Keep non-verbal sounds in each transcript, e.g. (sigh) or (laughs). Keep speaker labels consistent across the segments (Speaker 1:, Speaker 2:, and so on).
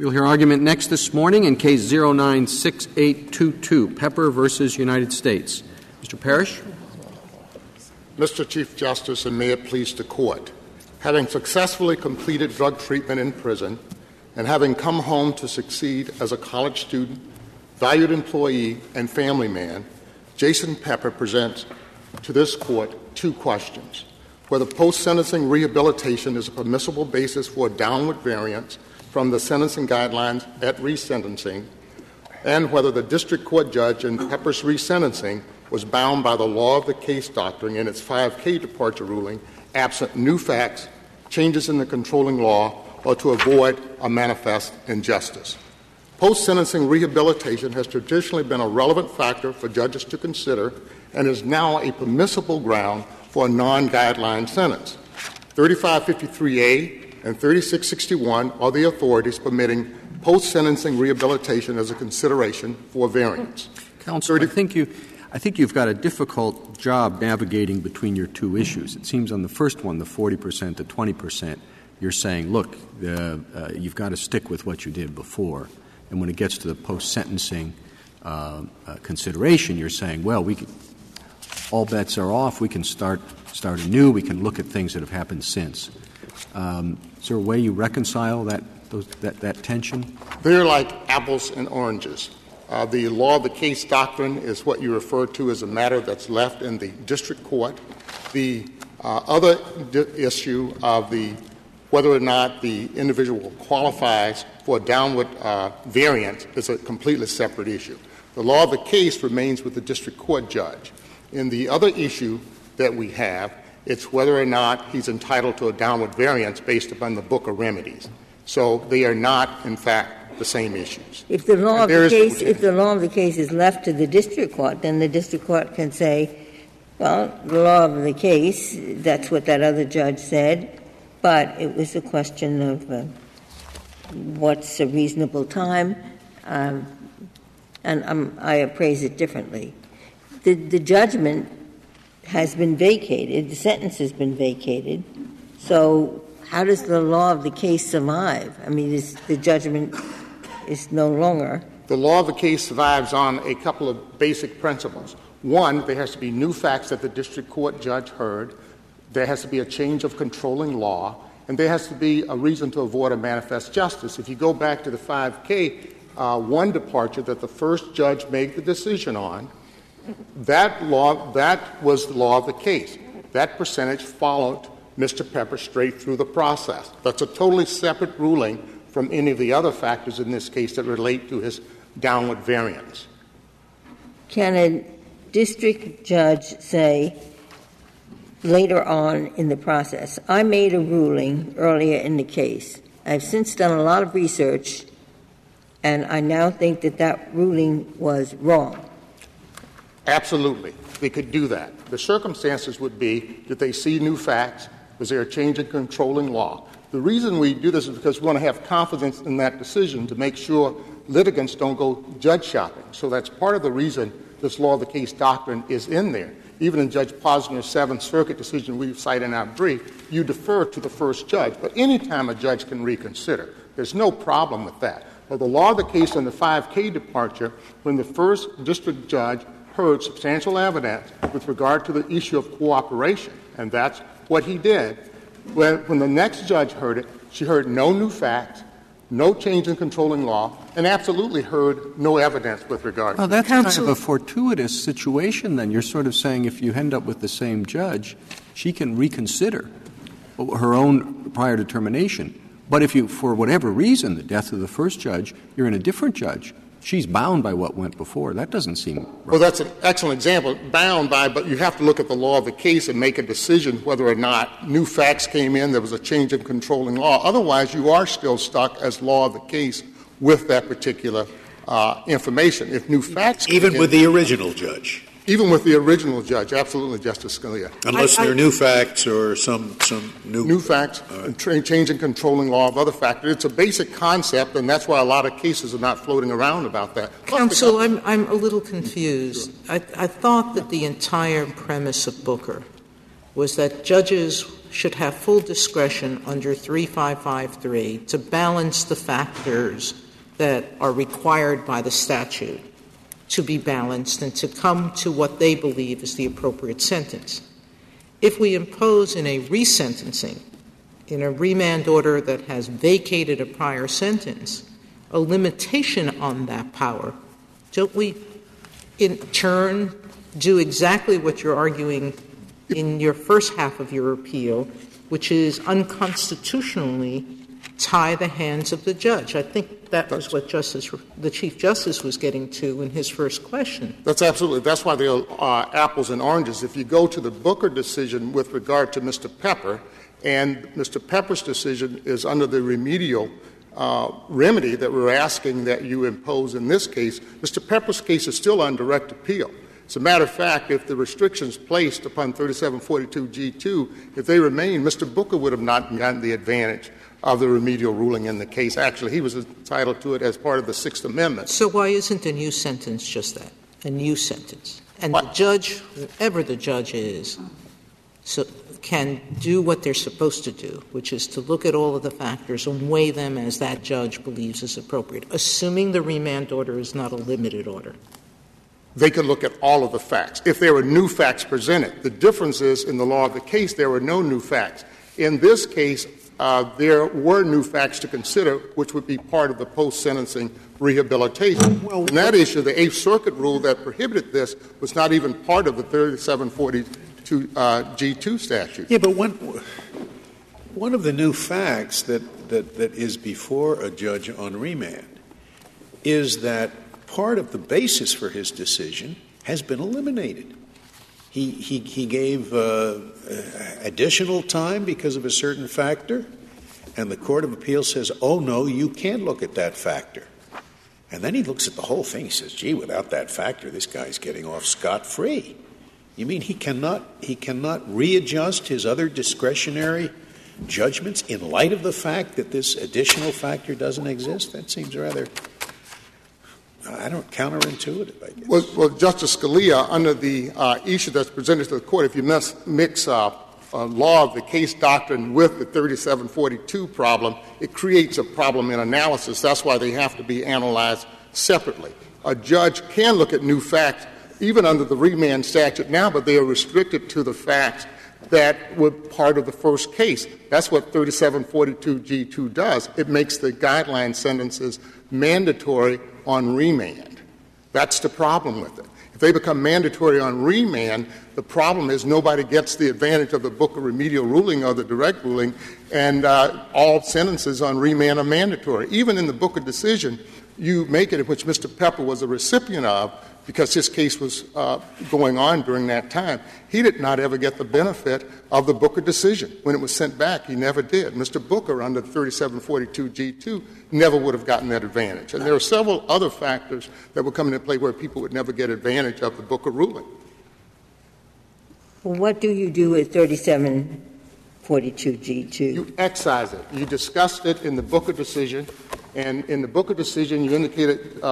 Speaker 1: We'll hear argument next this morning in case 096822, Pepper versus United States. Mr. Parrish?
Speaker 2: Mr. Chief Justice, and may it please the court, having successfully completed drug treatment in prison and having come home to succeed as a college student, valued employee, and family man, Jason Pepper presents to this court two questions whether post sentencing rehabilitation is a permissible basis for a downward variance from the sentencing guidelines at resentencing, and whether the district court judge in Pepper's resentencing was bound by the law of the case doctrine in its 5K departure ruling, absent new facts, changes in the controlling law, or to avoid a manifest injustice. Post sentencing rehabilitation has traditionally been a relevant factor for judges to consider and is now a permissible ground for a non guideline sentence. 3553A and 3661 are the authorities permitting post sentencing rehabilitation as a consideration for variance.
Speaker 1: Counsel, I think you. I think you've got a difficult job navigating between your two issues. It seems on the first one, the 40% to 20%, you're saying, look, uh, uh, you've got to stick with what you did before. And when it gets to the post sentencing uh, uh, consideration, you're saying, well, we can, all bets are off. We can start, start anew. We can look at things that have happened since. Um, is there a way you reconcile that, those, that, that tension?
Speaker 2: They're like apples and oranges. Uh, the law of the case doctrine is what you refer to as a matter that's left in the district court. The uh, other di- issue of the whether or not the individual qualifies for a downward uh, variance is a completely separate issue. The law of the case remains with the district court judge. In the other issue that we have it's whether or not he's entitled to a downward variance based upon the Booker remedies. So they are not, in fact, the same issues.
Speaker 3: If the law of the case, if the law of the case is left to the district court, then the district court can say, well, the law of the case, that's what that other judge said, but it was a question of uh, what's a reasonable time, um, and um, I appraise it differently. The, the judgment has been vacated, the sentence has been vacated. So, how does the law of the case survive? I mean, is, the judgment is no longer.
Speaker 2: The law of the case survives on a couple of basic principles. One, there has to be new facts that the district court judge heard, there has to be a change of controlling law, and there has to be a reason to avoid a manifest justice. If you go back to the 5K, uh, one departure that the first judge made the decision on that law, that was the law of the case. That percentage followed Mr. Pepper straight through the process. That's a totally separate ruling from any of the other factors in this case that relate to his downward variance.
Speaker 3: Can a district judge say later on in the process, I made a ruling earlier in the case. I've since done a lot of research, and I now think that that ruling was wrong.
Speaker 2: Absolutely. They could do that. The circumstances would be that they see new facts? Was there a change in controlling law? The reason we do this is because we want to have confidence in that decision to make sure litigants don't go judge shopping. So that's part of the reason this law of the case doctrine is in there. Even in Judge Posner's Seventh Circuit decision we cite in our brief, you defer to the first judge. But any time a judge can reconsider, there's no problem with that. But the law of the case in the 5K departure, when the first district judge heard substantial evidence with regard to the issue of cooperation, and that's what he did. When, when the next judge heard it, she heard no new facts, no change in controlling law, and absolutely heard no evidence with regard to
Speaker 1: well, to that's kind of a fortuitous situation then. You're sort of saying if you end up with the same judge, she can reconsider her own prior determination. But if you, for whatever reason, the death of the first judge, you're in a different judge she's bound by what went before. That doesn't seem right.
Speaker 2: Well, that's an excellent example. Bound by, but you have to look at the law of the case and make a decision whether or not new facts came in, there was a change in controlling law. Otherwise, you are still stuck as law of the case with that particular uh, information. If new facts
Speaker 4: even
Speaker 2: in,
Speaker 4: with the original judge
Speaker 2: even with the original judge, absolutely, Justice Scalia.
Speaker 4: Unless I, there are new facts or some, some new.
Speaker 2: New facts, right. tra- change in controlling law of other factors. It's a basic concept, and that's why a lot of cases are not floating around about that.
Speaker 5: Counsel, I'm, I'm a little confused. Sure. I, I thought that the entire premise of Booker was that judges should have full discretion under 3553 to balance the factors that are required by the statute to be balanced and to come to what they believe is the appropriate sentence. If we impose in a resentencing, in a remand order that has vacated a prior sentence, a limitation on that power, don't we in turn do exactly what you're arguing in your first half of your appeal, which is unconstitutionally tie the hands of the judge? I think that was what Justice, the Chief Justice was getting to in his first question.
Speaker 2: That's absolutely. That's why they are uh, apples and oranges. If you go to the Booker decision with regard to Mr. Pepper, and Mr. Pepper's decision is under the remedial uh, remedy that we're asking that you impose in this case. Mr. Pepper's case is still on direct appeal. As a matter of fact, if the restrictions placed upon 3742G2, if they remain, Mr. Booker would have not gotten the advantage of the remedial ruling in the case. Actually, he was entitled to it as part of the Sixth Amendment.
Speaker 5: So why isn't a new sentence just that? A new sentence. And what? the judge, whoever the judge is, so can do what they're supposed to do, which is to look at all of the factors and weigh them as that judge believes is appropriate, assuming the remand order is not a limited order.
Speaker 2: They could look at all of the facts. If there were new facts presented, the difference is in the law of the case, there were no new facts. In this case, there were new facts to consider, which would be part of the post sentencing rehabilitation. Well, in that issue, the Eighth Circuit rule that prohibited this was not even part of the 3742 uh, G2 statute.
Speaker 4: Yeah, but one, one of the new facts that, that, that is before a judge on remand is that part of the basis for his decision has been eliminated. He, he, he gave uh, additional time because of a certain factor, and the Court of Appeal says, oh, no, you can't look at that factor. And then he looks at the whole thing. He says, gee, without that factor, this guy's getting off scot free. You mean he cannot, he cannot readjust his other discretionary judgments in light of the fact that this additional factor doesn't exist? That seems rather I don't counterintuitive. I guess.
Speaker 2: Well, well Justice Scalia, under the uh, issue that's presented to the court, if you mix, mix uh, uh, law of the case doctrine with the 3742 problem, it creates a problem in analysis. That's why they have to be analyzed separately. A judge can look at new facts, even under the remand statute now, but they are restricted to the facts that were part of the first case. That's what 3742G2 does. It makes the guideline sentences mandatory on remand. That's the problem with it. If they become mandatory on remand, the problem is nobody gets the advantage of the Booker remedial ruling or the direct ruling, and uh, all sentences on remand are mandatory. Even in the Booker decision, you make it, which Mr. Pepper was a recipient of, because his case was uh, going on during that time. He did not ever get the benefit of the Booker decision. When it was sent back, he never did. Mr. Booker, under 3742G2, never would have gotten that advantage. And there are several other factors that would come into play where people would never get advantage of the Booker ruling.
Speaker 3: Well, what do you do with 3742G2?
Speaker 2: You excise it. You discussed it in the Booker decision, and in the Booker decision, you indicated.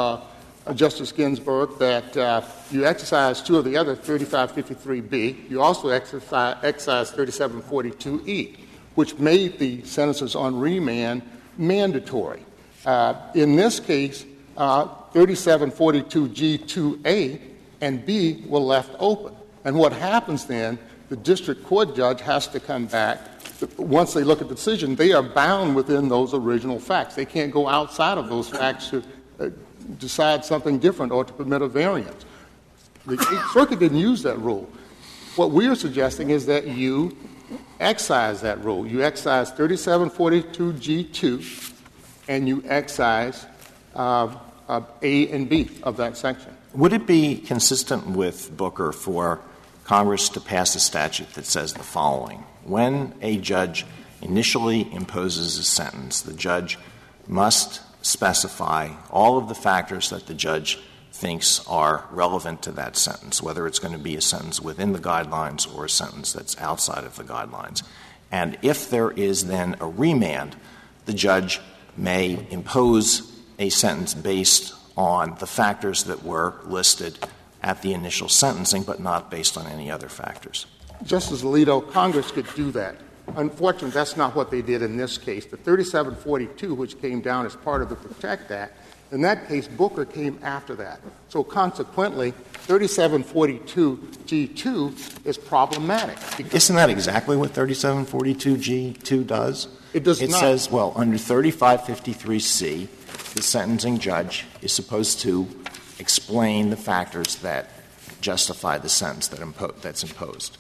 Speaker 2: Uh, uh, Justice Ginsburg, that uh, you exercise two of the other 3553B. You also exercise, exercise 3742E, which made the sentences on remand mandatory. Uh, in this case, 3742G2A and B were left open. And what happens then, the district court judge has to come back. Once they look at the decision, they are bound within those original facts. They can't go outside of those facts to uh, decide something different or to permit a variance. The Circuit didn't use that rule. What we are suggesting is that you excise that rule. You excise 3742G2 and you excise uh, uh, A and B of that section.
Speaker 6: Would it be consistent with Booker for Congress to pass a statute that says the following? When a judge initially imposes a sentence, the judge must specify all of the factors that the judge thinks are relevant to that sentence, whether it's going to be a sentence within the guidelines or a sentence that's outside of the guidelines. And if there is then a remand, the judge may impose a sentence based on the factors that were listed at the initial sentencing, but not based on any other factors.
Speaker 2: Justice Alito, Congress could do that. Unfortunately, that's not what they did in this case. The 3742, which came down as part of the Protect Act, in that case, Booker came after that. So consequently, 3742G2 is problematic.
Speaker 6: Isn't that exactly what 3742G2 does?
Speaker 2: It does
Speaker 6: it
Speaker 2: not.
Speaker 6: It says, well, under 3553C, the sentencing judge is supposed to explain the factors that justify the sentence that impo- that's imposed.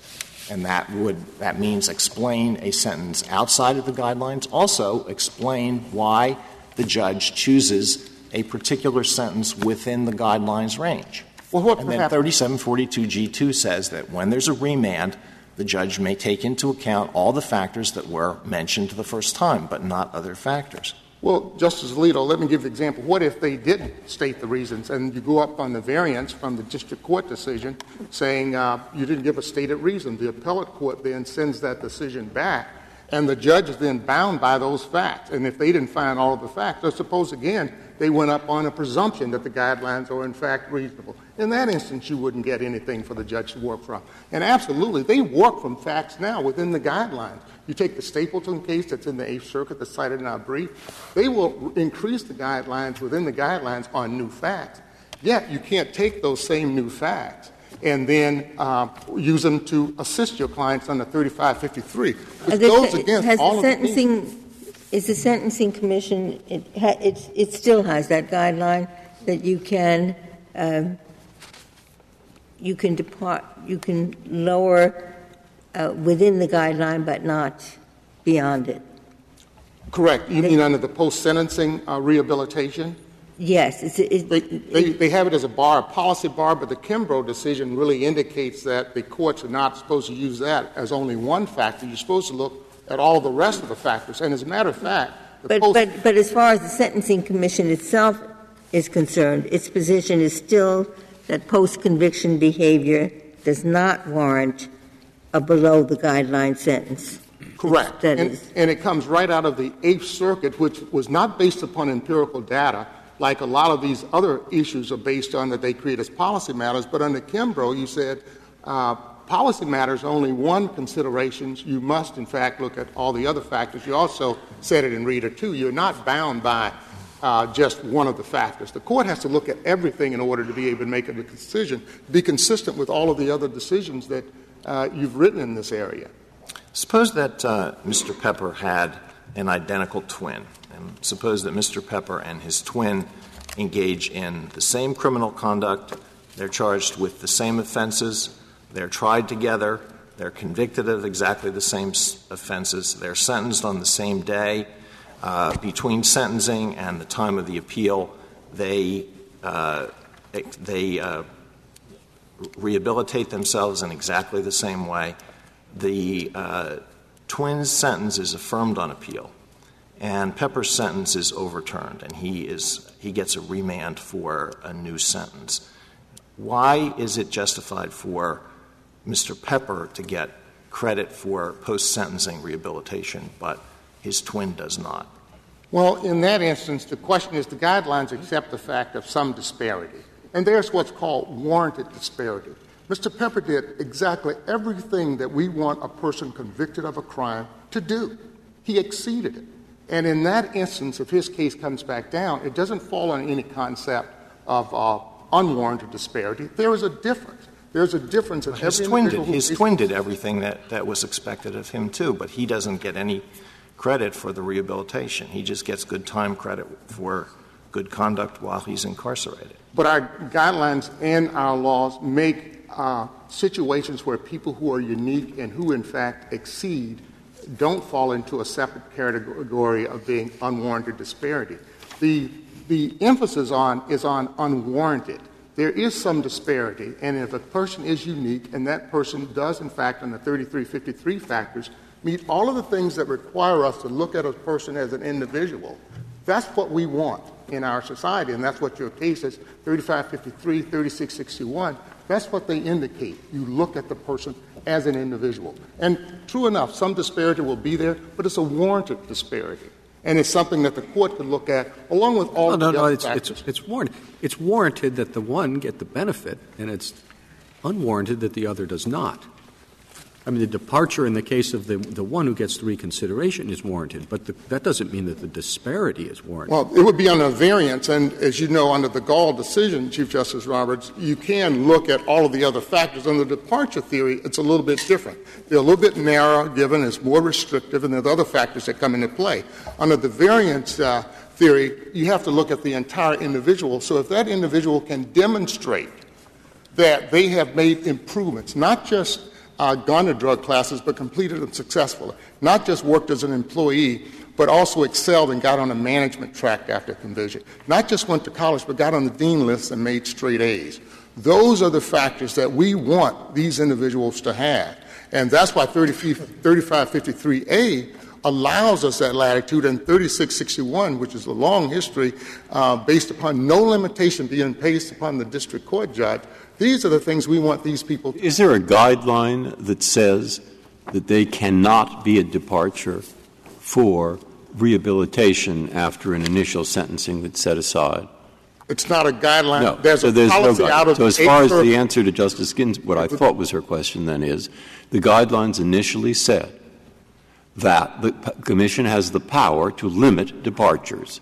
Speaker 6: And that would that means explain a sentence outside of the guidelines, also explain why the judge chooses a particular sentence within the guidelines range.
Speaker 2: Well, what
Speaker 6: and then 3742G2 says that when there's a remand, the judge may take into account all the factors that were mentioned the first time, but not other factors.
Speaker 2: Well, Justice Alito, let me give the example. What if they didn't state the reasons and you go up on the variance from the district court decision saying uh, you didn't give a stated reason? The appellate court then sends that decision back, and the judge is then bound by those facts. And if they didn't find all of the facts, or suppose again they went up on a presumption that the guidelines are in fact reasonable. In that instance, you wouldn't get anything for the judge to work from. And absolutely, they work from facts now within the guidelines. You take the Stapleton case that's in the Eighth Circuit that's cited in our brief, they will increase the guidelines within the guidelines on new facts. Yet, you can't take those same new facts and then uh, use them to assist your clients under 3553. It
Speaker 3: Are
Speaker 2: goes against
Speaker 3: has
Speaker 2: all
Speaker 3: the
Speaker 2: of the
Speaker 3: sentencing, is the sentencing commission, it, ha- it's- it still has that guideline that you can, um, you can depart, you can lower uh, within the guideline but not beyond it?
Speaker 2: Correct. You mean under the post-sentencing uh, rehabilitation?
Speaker 3: Yes, it's, it,
Speaker 2: They, they, they have it as a bar, a policy bar, but the Kimbrough decision really indicates that the courts are not supposed to use that as only one factor. You're supposed to look at all the rest of the factors. And as a matter of fact, the
Speaker 3: but,
Speaker 2: post-
Speaker 3: but, but as far as the sentencing commission itself is concerned, its position is still that post-conviction behavior does not warrant a below the guideline sentence.
Speaker 2: Correct. And, and it comes right out of the Eighth Circuit, which was not based upon empirical data, like a lot of these other issues are based on that they create as policy matters. But under Kimbrough, you said uh, policy matters only one consideration. You must, in fact, look at all the other factors. You also said it in Rita 2. You're not bound by uh, just one of the factors. The court has to look at everything in order to be able to make a decision, be consistent with all of the other decisions that uh, you've written in this area.
Speaker 6: Suppose that uh, Mr. Pepper had an identical twin, and suppose that Mr. Pepper and his twin engage in the same criminal conduct, they're charged with the same offenses, they're tried together, they're convicted of exactly the same offenses, they're sentenced on the same day. Uh, between sentencing and the time of the appeal, they uh, they uh, rehabilitate themselves in exactly the same way. The uh, twin's sentence is affirmed on appeal, and Pepper's sentence is overturned, and he is he gets a remand for a new sentence. Why is it justified for Mr. Pepper to get credit for post sentencing rehabilitation, but his twin does not?
Speaker 2: Well, in that instance, the question is the guidelines accept the fact of some disparity. And there's what's called warranted disparity. Mr. Pepper did exactly everything that we want a person convicted of a crime to do. He exceeded it. And in that instance, if his case comes back down, it doesn't fall on any concept of uh, unwarranted disparity. There is a difference. There's a difference in
Speaker 6: His
Speaker 2: every
Speaker 6: twin did,
Speaker 2: individual who
Speaker 6: his twin did everything that, that was expected of him, too, but he doesn't get any credit for the rehabilitation. He just gets good time credit for good conduct while he's incarcerated.
Speaker 2: But our guidelines and our laws make uh, situations where people who are unique and who, in fact, exceed don't fall into a separate category of being unwarranted disparity. The, the emphasis on is on unwarranted. There is some disparity, and if a person is unique and that person does, in fact, on the 3353 factors, meet all of the things that require us to look at a person as an individual, that's what we want in our society, and that's what your cases, 3553, 3661, that's what they indicate. You look at the person as an individual. And true enough, some disparity will be there, but it's a warranted disparity. And it's something that the court could look at along with all
Speaker 1: No, no,
Speaker 2: the
Speaker 1: no,
Speaker 2: other
Speaker 1: it's,
Speaker 2: factors.
Speaker 1: it's, it's warranted. It's warranted that the one get the benefit, and it's unwarranted that the other does not. I mean, the departure in the case of the, the one who gets the reconsideration is warranted, but the, that doesn't mean that the disparity is warranted.
Speaker 2: Well, it would be on a variance, and as you know, under the Gall decision, Chief Justice Roberts, you can look at all of the other factors. On the departure theory, it's a little bit different. They're a little bit narrower, given it's more restrictive, and there's other factors that come into play. Under the variance uh, theory, you have to look at the entire individual. So if that individual can demonstrate that they have made improvements, not just uh, gone to drug classes, but completed them successfully. Not just worked as an employee, but also excelled and got on a management track after conversion. Not just went to college, but got on the dean list and made straight A's. Those are the factors that we want these individuals to have. And that's why 3553A allows us that latitude, and 3661, which is a long history uh, based upon no limitation being placed upon the district court judge, these are the things we want these people to.
Speaker 7: Is there a guideline that says that they cannot be a departure for rehabilitation after an initial sentencing that's set aside?
Speaker 2: It's not a guideline.
Speaker 7: No.
Speaker 2: There's
Speaker 7: so
Speaker 2: a
Speaker 7: there's
Speaker 2: policy
Speaker 7: no
Speaker 2: out of
Speaker 7: So as far as the answer to Justice Ginsburg, what I thought was her question then is, the guidelines initially said that the commission has the power to limit departures.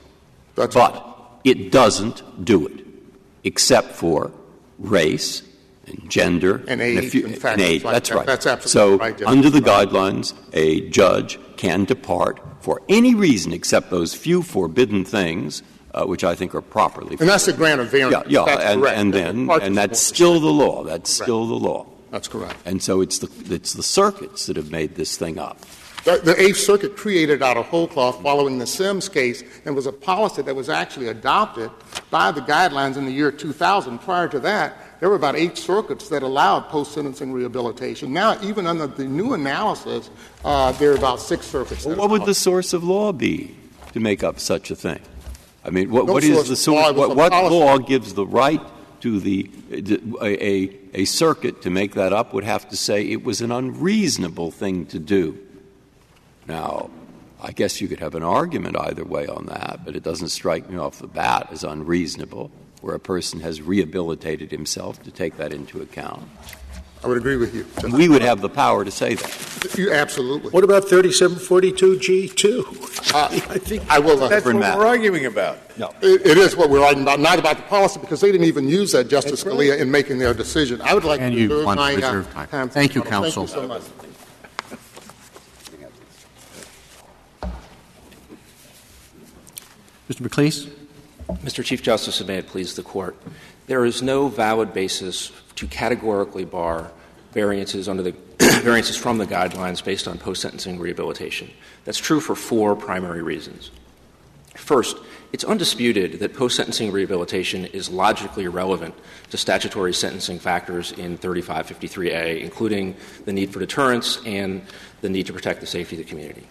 Speaker 2: That's right.
Speaker 7: But it doesn't do it, except for race and gender
Speaker 2: And
Speaker 7: a
Speaker 2: age
Speaker 7: few-
Speaker 2: and factors
Speaker 7: age. That's
Speaker 2: that.
Speaker 7: right.
Speaker 2: That's absolutely
Speaker 7: so
Speaker 2: right, Justice
Speaker 7: under the
Speaker 2: Breyer.
Speaker 7: guidelines, a judge can depart for any reason except those few forbidden things, uh, which I think are properly.
Speaker 2: And that's the grant of variance.
Speaker 7: yeah, yeah, and,
Speaker 2: correct.
Speaker 7: and then and that's still the law. That's still the law.
Speaker 2: That's correct.
Speaker 7: And so it's the it's the circuits that have made this thing up.
Speaker 2: The, Eighth Circuit created out of whole cloth following the Sims case and was a policy that was actually adopted by the guidelines in the year 2000. Prior to that, there were about eight circuits that allowed post-sentencing rehabilitation. Now, even under the new analysis, uh, there are about six circuits. that
Speaker 7: What would the source of law be to make up such a thing? I mean, what,
Speaker 2: No
Speaker 7: what the source?
Speaker 2: law,
Speaker 7: What, what law gives the right to the a, a, a circuit to make that up? Would have to say it was an unreasonable thing to do. Now, I guess you could have an argument either way on that, but it doesn't strike me off the bat as unreasonable, where a person has rehabilitated himself to take that into account.
Speaker 2: I would agree with you.
Speaker 7: And we would have the power to say that.
Speaker 2: You absolutely.
Speaker 4: What about 3742G2?
Speaker 2: Uh, (laughs)
Speaker 4: I think
Speaker 2: I will. Uh,
Speaker 4: that's what
Speaker 7: Different
Speaker 4: we're arguing about.
Speaker 2: It, it is what we're writing about, not about the policy, because they didn't even use that, Justice
Speaker 4: That's right.
Speaker 2: Scalia, in making their decision. I would like
Speaker 1: And
Speaker 2: to
Speaker 1: you
Speaker 2: reserve
Speaker 1: want to
Speaker 2: my uh,
Speaker 1: time.
Speaker 2: time.
Speaker 1: Thank you,
Speaker 2: Thank
Speaker 1: counsel.
Speaker 2: you so much.
Speaker 1: Mr. McLeese?
Speaker 8: Mr. Chief Justice, and may it please the Court, there is no valid basis to categorically bar variances under the (coughs) variances from the guidelines based on post-sentencing rehabilitation. That's true for four primary reasons. First, it's undisputed that post-sentencing rehabilitation is logically relevant to statutory sentencing factors in 3553A, including the need for deterrence and the need to protect the safety of the community.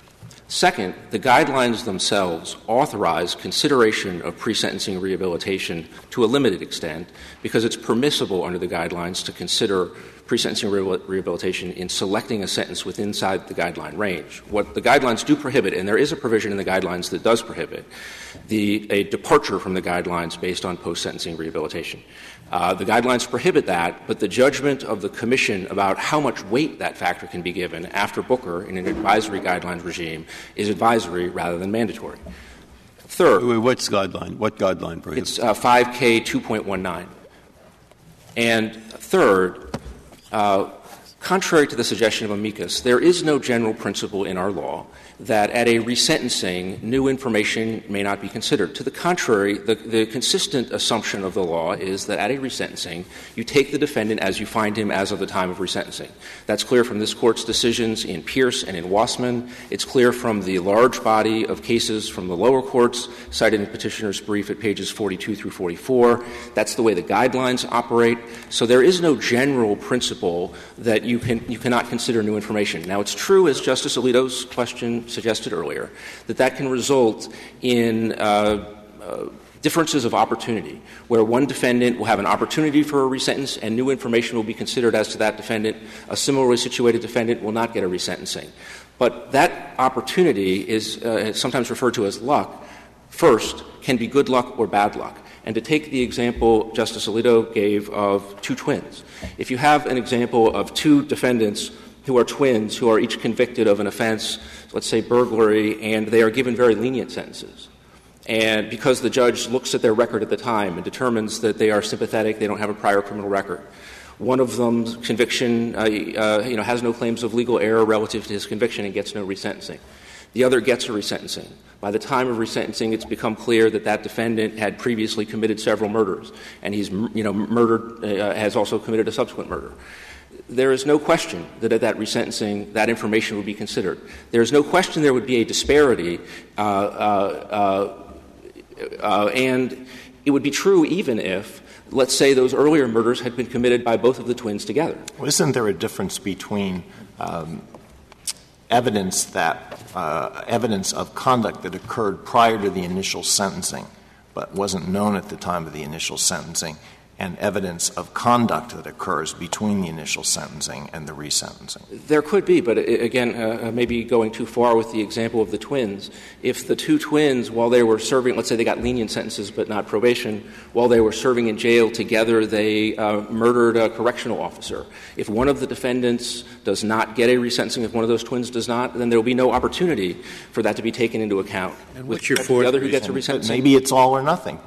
Speaker 8: Second, the guidelines themselves authorize consideration of pre-sentencing rehabilitation to a limited extent because it's permissible under the guidelines to consider pre-sentencing rehabil- rehabilitation in selecting a sentence within inside the guideline range. What the guidelines do prohibit, and there is a provision in the guidelines that does prohibit, the, a departure from the guidelines based on post-sentencing rehabilitation. Uh, the guidelines prohibit that, but the judgment of the Commission about how much weight that factor can be given after Booker in an advisory guidelines regime is advisory rather than mandatory. Third,
Speaker 7: Wait, What's guideline? What guideline prohibits?
Speaker 8: it's uh, 5K 2.19. And third, Uh, contrary to the suggestion of amicus, there is no general principle in our law that at a resentencing, new information may not be considered. To the contrary, the, the consistent assumption of the law is that at a resentencing, you take the defendant as you find him as of the time of resentencing. That's clear from this Court's decisions in Pearce and in Wasman. It's clear from the large body of cases from the lower courts cited in Petitioner's brief at pages 42 through 44. That's the way the guidelines operate. So there is no general principle that you, can, you cannot consider new information. Now, it's true, as Justice Alito's question suggested earlier, that that can result in uh, uh, differences of opportunity, where one defendant will have an opportunity for a resentence and new information will be considered as to that defendant. A similarly situated defendant will not get a resentencing. But that opportunity is uh, sometimes referred to as luck. First, can be good luck or bad luck. And to take the example Justice Alito gave of two twins, if you have an example of two defendants who are twins who are each convicted of an offense, let's say burglary, and they are given very lenient sentences. And because the judge looks at their record at the time and determines that they are sympathetic, they don't have a prior criminal record. One of them's conviction, uh, uh, you know, has no claims of legal error relative to his conviction and gets no resentencing. The other gets a resentencing. By the time of resentencing, it's become clear that that defendant had previously committed several murders, and he's, you know, murdered, uh, has also committed a subsequent murder. There is no question that at that resentencing, that information would be considered. There is no question there would be a disparity, uh, uh, uh, and it would be true even if let's say those earlier murders had been committed by both of the twins together.
Speaker 6: Well, isn't there a difference between um, evidence that uh, evidence of conduct that occurred prior to the initial sentencing, but wasn't known at the time of the initial sentencing, and evidence of conduct that occurs between the initial sentencing and the resentencing?
Speaker 8: There could be, but uh, again, uh, uh, maybe going too far with the example of the twins. If the two twins, while they were serving, let's say they got lenient sentences but not probation, while they were serving in jail together, they uh, murdered a correctional officer. If one of the defendants does not get a resentencing, if one of those twins does not, then there will be no opportunity for that to be taken into account.
Speaker 4: And what's your fourth
Speaker 8: the other who gets a resentencing?
Speaker 6: Maybe it's all or nothing.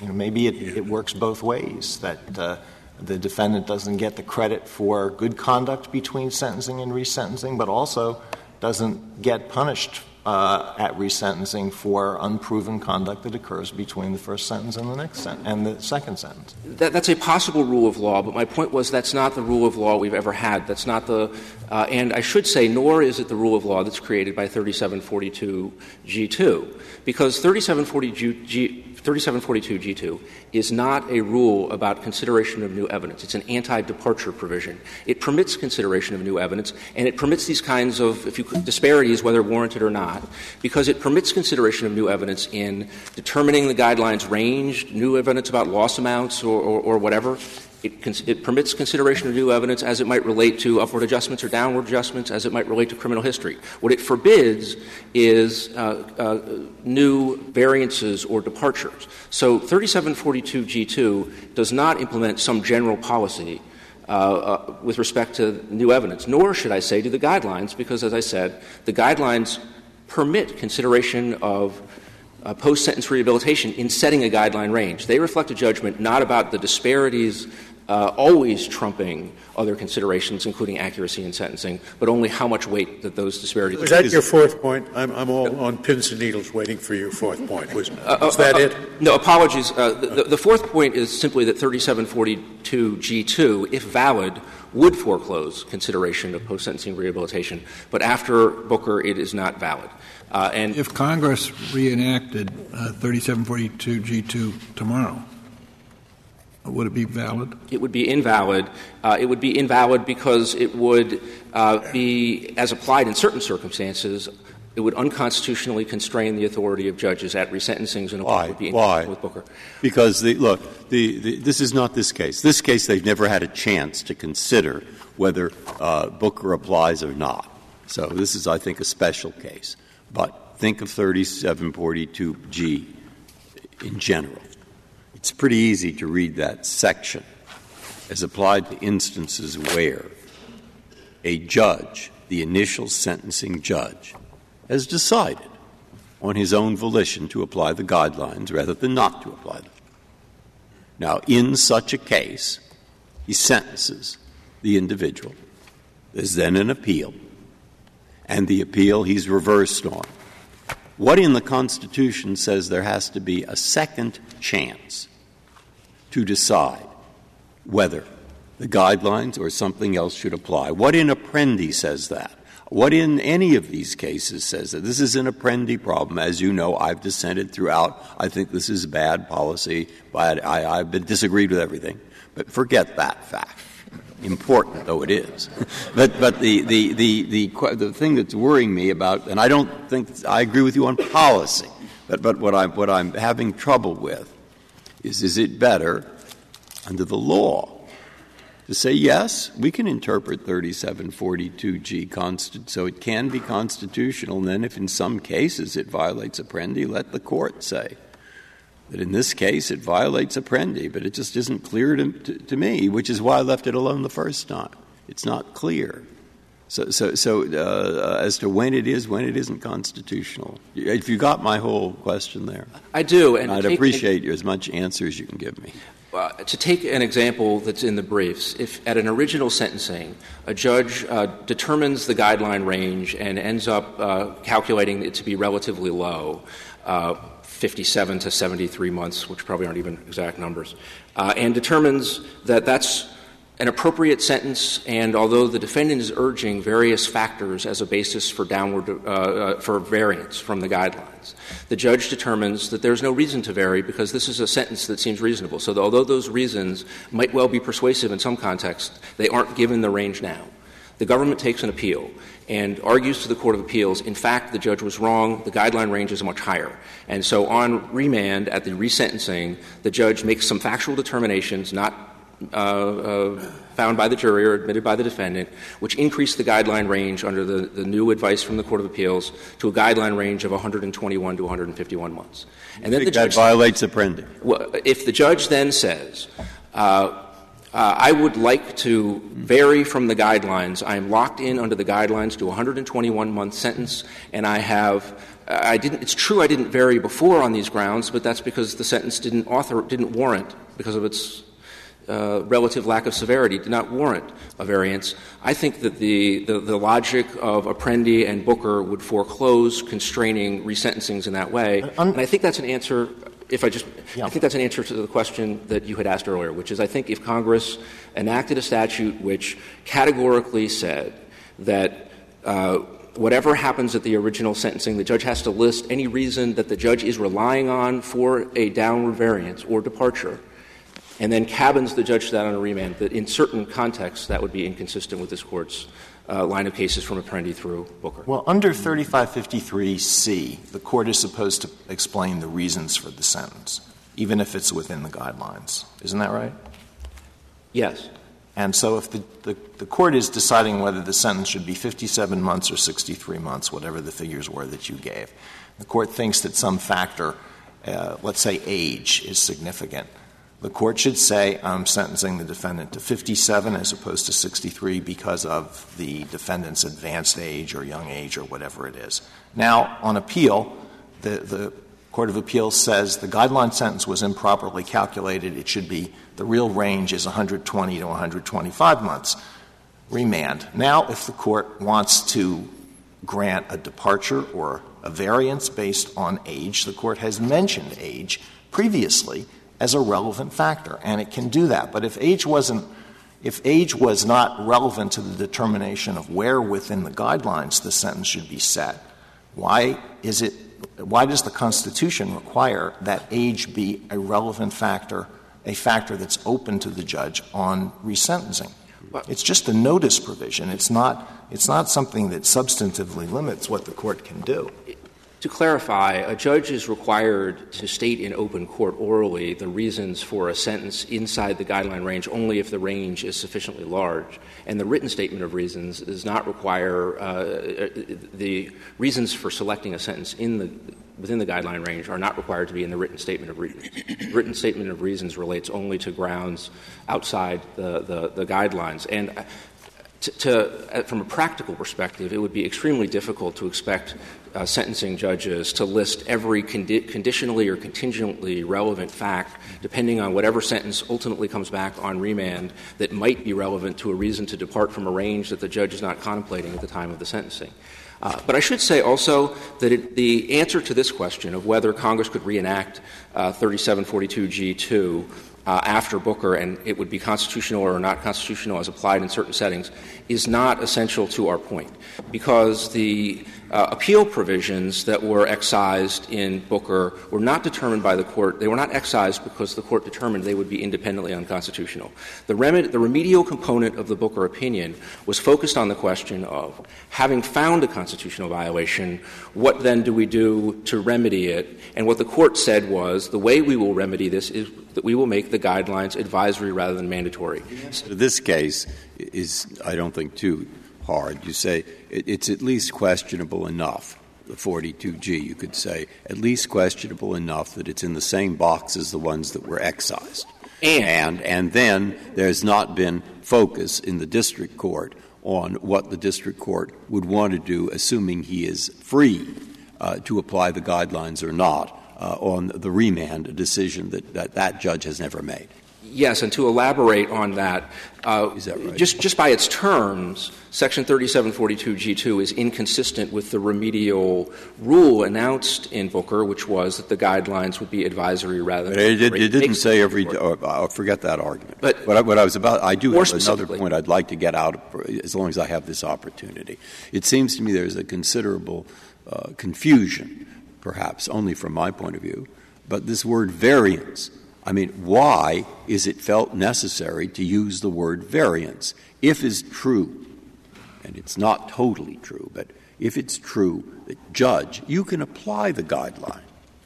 Speaker 6: You know, maybe it, it works both ways, that uh, the defendant doesn't get the credit for good conduct between sentencing and resentencing, but also doesn't get punished uh, at resentencing for unproven conduct that occurs between the first sentence and the next sentence and the second sentence.
Speaker 8: That, that's a possible rule of law, but my point was that's not the rule of law we've ever had. That's not the, uh, and I should say, nor is it the rule of law that's created by 3742 G2, because 3740 G, 3742G2 is not a rule about consideration of new evidence. It's an anti departure provision. It permits consideration of new evidence, and it permits these kinds of if you, disparities, whether warranted or not, because it permits consideration of new evidence in determining the guidelines range, new evidence about loss amounts or, or, or whatever, it, it, permits consideration of new evidence as it might relate to upward adjustments or downward adjustments, as it might relate to criminal history. What it forbids is uh, uh, new variances or departures. So 3742G2 does not implement some general policy uh, uh, with respect to new evidence, nor should I say do the guidelines, because as I said, the guidelines permit consideration of post sentence rehabilitation in setting a guideline range. They reflect a judgment not about the disparities uh, always trumping other considerations, including accuracy in sentencing, but only how much weight that those disparities.
Speaker 4: Was that your fourth point? I'm, I'm all on pins and needles waiting for your fourth point. Was, uh, was that uh, it?
Speaker 8: No, apologies. Uh, the, the, fourth point is simply that 3742 G2, if valid, would foreclose consideration of post sentencing rehabilitation, but after Booker, it is not valid.
Speaker 9: Uh, and if Congress reenacted 3742 G2 tomorrow, would it be valid?
Speaker 8: It would be invalid. Uh, it would be invalid because it would uh, be, as applied in certain circumstances, it would unconstitutionally constrain the authority of judges at resentencings and
Speaker 7: Why?
Speaker 8: would be
Speaker 7: Why?
Speaker 8: with Booker.
Speaker 7: Because the, look, the, the, this is not this case. This case they've never had a chance to consider whether uh, Booker applies or not. So this is, I think, a special case. But think of 3742G in general. It's pretty easy to read that section as applied to instances where a judge, the initial sentencing judge, has decided on his own volition to apply the guidelines rather than not to apply them. Now, in such a case, he sentences the individual. There's then an appeal, and the appeal he's reversed on. What in the Constitution says there has to be a second chance to decide whether the guidelines or something else should apply. What in Apprendi says that? What in any of these cases says that? This is an Apprendi problem. As you know, I've dissented throughout. I think this is bad policy. But I, have been disagreed with everything. But forget that fact. Important though it is. (laughs) but but the, the, the, the, the thing that's worrying me about, and I don't think I agree with you on policy, but, but what, I'm, what I'm having trouble with is is it better under the law to say, yes, we can interpret 3742G constant, so it can be constitutional, and then if in some cases it violates Apprendi, let the court say that in this case it violates Apprendi, but it just isn't clear to, to, to me, which is why I left it alone the first time. It's not clear. So, so, so uh, as to when it is, when it isn't constitutional. If you got my whole question there,
Speaker 8: I do, and
Speaker 7: I'd
Speaker 8: take-
Speaker 7: appreciate as much answer as you can give me.
Speaker 8: Uh, to take an example that's in the briefs, if at an original sentencing, a judge uh, determines the guideline range and ends up uh, calculating it to be relatively low, uh, 57 to 73 months, which probably aren't even exact numbers, uh, and determines that that's an appropriate sentence, and although the defendant is urging various factors as a basis for downward uh, uh, for variance from the guidelines, the judge determines that there's no reason to vary because this is a sentence that seems reasonable. So, although those reasons might well be persuasive in some contexts, they aren't given the range now. The government takes an appeal and argues to the Court of Appeals, in fact, the judge was wrong, the guideline range is much higher. And so on remand at the resentencing, the judge makes some factual determinations, not uh, uh, found by the jury or admitted by the defendant, which increased the guideline range under the, the new advice from the Court of Appeals to a guideline range of 121 to 151 months. And then the
Speaker 7: that
Speaker 8: judge
Speaker 7: violates Apprendi.
Speaker 8: well, if the judge then says, uh, uh, I would like to vary from the guidelines, I am locked in under the guidelines to a 121 month sentence, and I have. I didn't. It's true I didn't vary before on these grounds, but that's because the sentence didn't author didn't warrant because of its uh, relative lack of severity did not warrant a variance. I think that the, the, the logic of Apprendi and Booker would foreclose constraining resentencings in that way. and I think that's an answer. If I just, I think that's an answer to the question that you had asked earlier, which is I think if Congress enacted a statute which categorically said that uh, whatever happens at the original sentencing, the judge has to list any reason that the judge is relying on for a downward variance or departure, and then cabins the judge to that on a remand, that in certain contexts that would be inconsistent with this Court's line of cases from Apprendi through Booker.
Speaker 6: Well, under 3553C, the court is supposed to explain the reasons for the sentence, even if it's within the guidelines. Isn't that right?
Speaker 8: Yes.
Speaker 6: And so if the, the, the court is deciding whether the sentence should be 57 months or 63 months, whatever the figures were that you gave, the court thinks that some factor, uh, let's say age, is significant. The court should say, I'm sentencing the defendant to 57 as opposed to 63 because of the defendant's advanced age or young age or whatever it is. Now, on appeal, the, the Court of Appeals says the guideline sentence was improperly calculated. It should be the real range is 120 to 125 months. Remand. Now, if the court wants to grant a departure or a variance based on age, the court has mentioned age previously as a relevant factor, and it can do that. But if age wasn't if age was not relevant to the determination of where within the guidelines the sentence should be set, why is it why does the Constitution require that age be a relevant factor, a factor that's open to the judge on resentencing? It's just a notice provision. It's not, it's not something that substantively limits what the court can do.
Speaker 8: To clarify, a judge is required to state in open court orally the reasons for a sentence inside the guideline range only if the range is sufficiently large. And the written statement of reasons does not require uh, the reasons for selecting a sentence in the within the guideline range are not required to be in the written statement of reasons. written statement of reasons relates only to grounds outside the, the, the guidelines. And to, to, from a practical perspective, it would be extremely difficult to expect uh, sentencing judges to list every condi- conditionally or contingently relevant fact, depending on whatever sentence ultimately comes back on remand, that might be relevant to a reason to depart from a range that the judge is not contemplating at the time of the sentencing. Uh, but I should say also that it, the answer to this question of whether Congress could reenact uh, 3742G2 uh, after Booker and it would be constitutional or not constitutional as applied in certain settings is not essential to our point because the uh, appeal provisions that were excised in Booker were not determined by the court. They were not excised because the court determined they would be independently unconstitutional. The, remed- the remedial component of the Booker opinion was focused on the question of having found a constitutional violation, what then do we do to remedy it? And what the court said was the way we will remedy this is that we will make the guidelines advisory rather than mandatory.
Speaker 7: In this case is, I don't think, too hard. You say it, it's at least questionable enough. The 42G, you could say, at least questionable enough that it's in the same box as the ones that were excised. And, and then there's not been focus in the district court on what the district court would want to do, assuming he is free uh, to apply the guidelines or not uh, on the remand a decision that, that that judge has never made.
Speaker 8: Yes, and to elaborate on that, uh,
Speaker 7: that right?
Speaker 8: just, just by its terms, Section 3742G2 is inconsistent with the remedial rule announced in Booker, which was that the guidelines would be advisory rather than.
Speaker 7: It, it, it didn't say every. Uh, I'll forget that argument. But what I, what I was about, I do have another point I'd like to get out as long as I have this opportunity. It seems to me there's a considerable uh, confusion, perhaps only from my point of view, but this word variance I mean, why is it felt necessary to use the word variance? If it's true, and it's not totally true, but if it's true that judge, you can apply the guideline,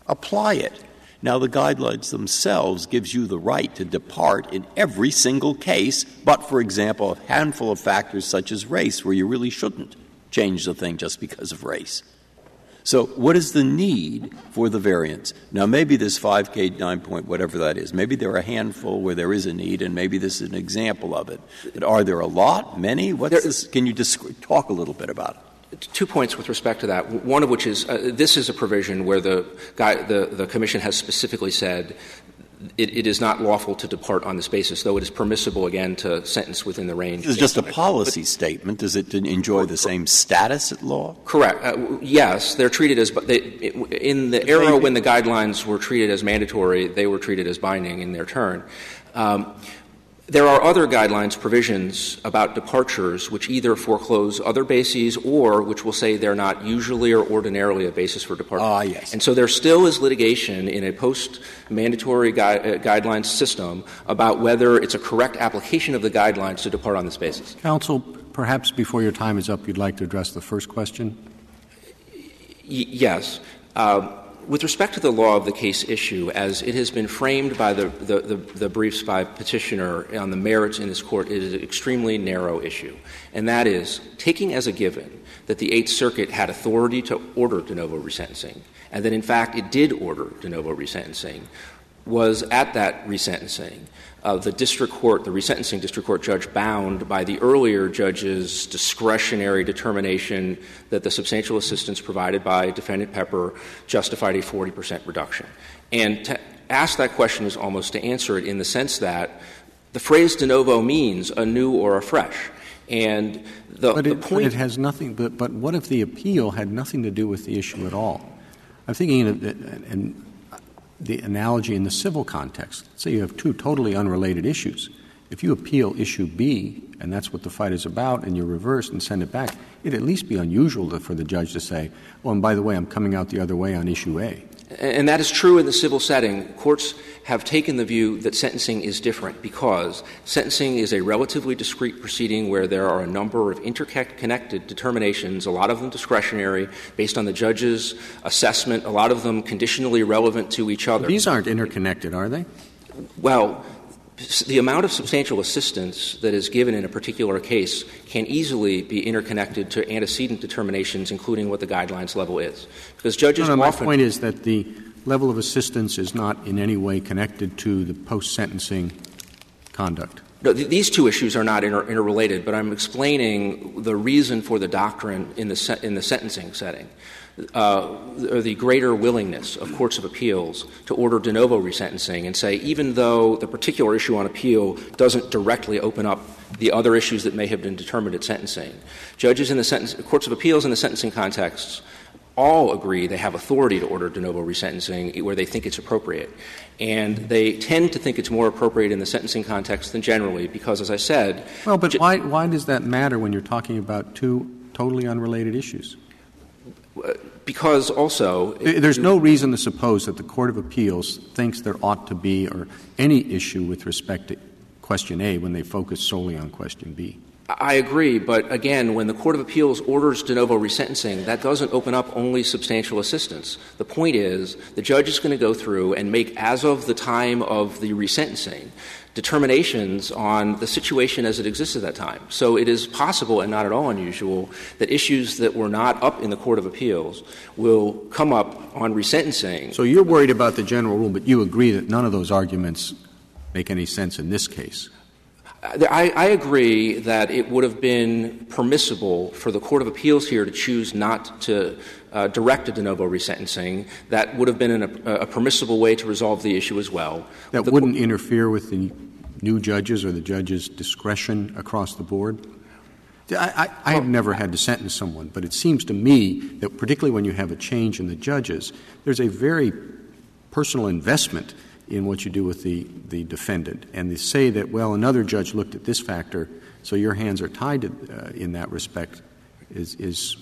Speaker 7: apply it. Now, the guidelines themselves gives you the right to depart in every single case, but, for example, a handful of factors such as race, where you really shouldn't change the thing just because of race. So, what is the need for the variance? Now, maybe this 5K 9 point, whatever that is, maybe there are a handful where there is a need, and maybe this is an example of it. But are there a lot, many? What's this? Can you just talk a little bit about it?
Speaker 8: Two points with respect to that. One of which is uh, this is a provision where the, guy, the, the Commission has specifically said it, it is not lawful to depart on this basis, though it is permissible, again, to sentence within the range.
Speaker 7: It's just a policy statement. Does it enjoy the same status at law?
Speaker 8: Correct. Uh, yes, they're treated as they, in the era when the guidelines were treated as mandatory, they were treated as binding in their turn. Um, there are other guidelines provisions about departures which either foreclose other bases or which will say they're not usually or ordinarily a basis for departure.
Speaker 7: Ah, yes.
Speaker 8: And so there still is litigation in a post mandatory gui- uh, guidelines system about whether it's a correct application of the guidelines to depart on this basis.
Speaker 1: Counsel, perhaps before your time is up, you'd like to address the first question?
Speaker 8: Y- yes. Uh, with respect to the law of the case issue, as it has been framed by the, the, the, the, briefs by petitioner on the merits in this court, it is an extremely narrow issue. And that is taking as a given that the Eighth Circuit had authority to order de novo resentencing, and that in fact it did order de novo resentencing, was at that resentencing the district court, the resentencing district court judge, bound by the earlier judge's discretionary determination that the substantial assistance provided by defendant Pepper justified a 40 percent reduction. And to ask that question is almost to answer it in the sense that the phrase de novo means anew or afresh. And the,
Speaker 1: but
Speaker 8: it,
Speaker 1: the point it has nothing. But, but what if the appeal had nothing to do with the issue at all? I'm thinking, and the analogy in the civil context. Say you have two totally unrelated issues. If you appeal issue B, and that's what the fight is about, and you reverse and send it back, it'd at least be unusual for the judge to say, "Oh, and by the way, I'm coming out the other way on issue A."
Speaker 8: And that is true in the civil setting. Courts have taken the view that sentencing is different because sentencing is a relatively discrete proceeding where there are a number of interconnected determinations, a lot of them discretionary, based on the judge's assessment, a lot of them conditionally relevant to each other.
Speaker 1: These aren't interconnected, are they?
Speaker 8: Well, the amount of substantial assistance that is given in a particular case can easily be interconnected to antecedent determinations, including what the guidelines level is. Because judges
Speaker 1: no, no. My point is that the level of assistance is not in any way connected to the post sentencing conduct.
Speaker 8: No, th- these two issues are not inter- interrelated, but I'm explaining the reason for the doctrine in the, se- in the sentencing setting Uh, or the greater willingness of courts of appeals to order de novo resentencing and say, even though the particular issue on appeal doesn't directly open up the other issues that may have been determined at sentencing, judges in the sentence, courts of appeals in the sentencing contexts all agree they have authority to order de novo resentencing where they think it's appropriate. And they tend to think it's more appropriate in the sentencing context than generally because, as I said.
Speaker 1: Well, but why, why does that matter when you're talking about two totally unrelated issues?
Speaker 8: Because also
Speaker 1: there's no reason to suppose that the court of appeals thinks there ought to be or any issue with respect to question A when they focus solely on question B.
Speaker 8: I agree, but again, when the Court of Appeals orders de novo resentencing, that doesn't open up only substantial assistance. The point is, the judge is going to go through and make, as of the time of the resentencing, determinations on the situation as it exists at that time. So it is possible and not at all unusual that issues that were not up in the Court of Appeals will come up on resentencing.
Speaker 1: So you're worried about the general rule, but you agree that none of those arguments make any sense in this case.
Speaker 8: I, I, agree that it would have been permissible for the Court of Appeals here to choose not to uh, direct a de novo resentencing. That would have been an, a, a, permissible way to resolve the issue as well.
Speaker 1: That
Speaker 8: the
Speaker 1: wouldn't interfere with the new judges or the judge's discretion across the board? I, I, I have never had to sentence someone, but it seems to me that particularly when you have a change in the judges, there's a very personal investment in what you do with the, the defendant. And they say that, well, another judge looked at this factor, so your hands are tied to, uh, in that respect, is, is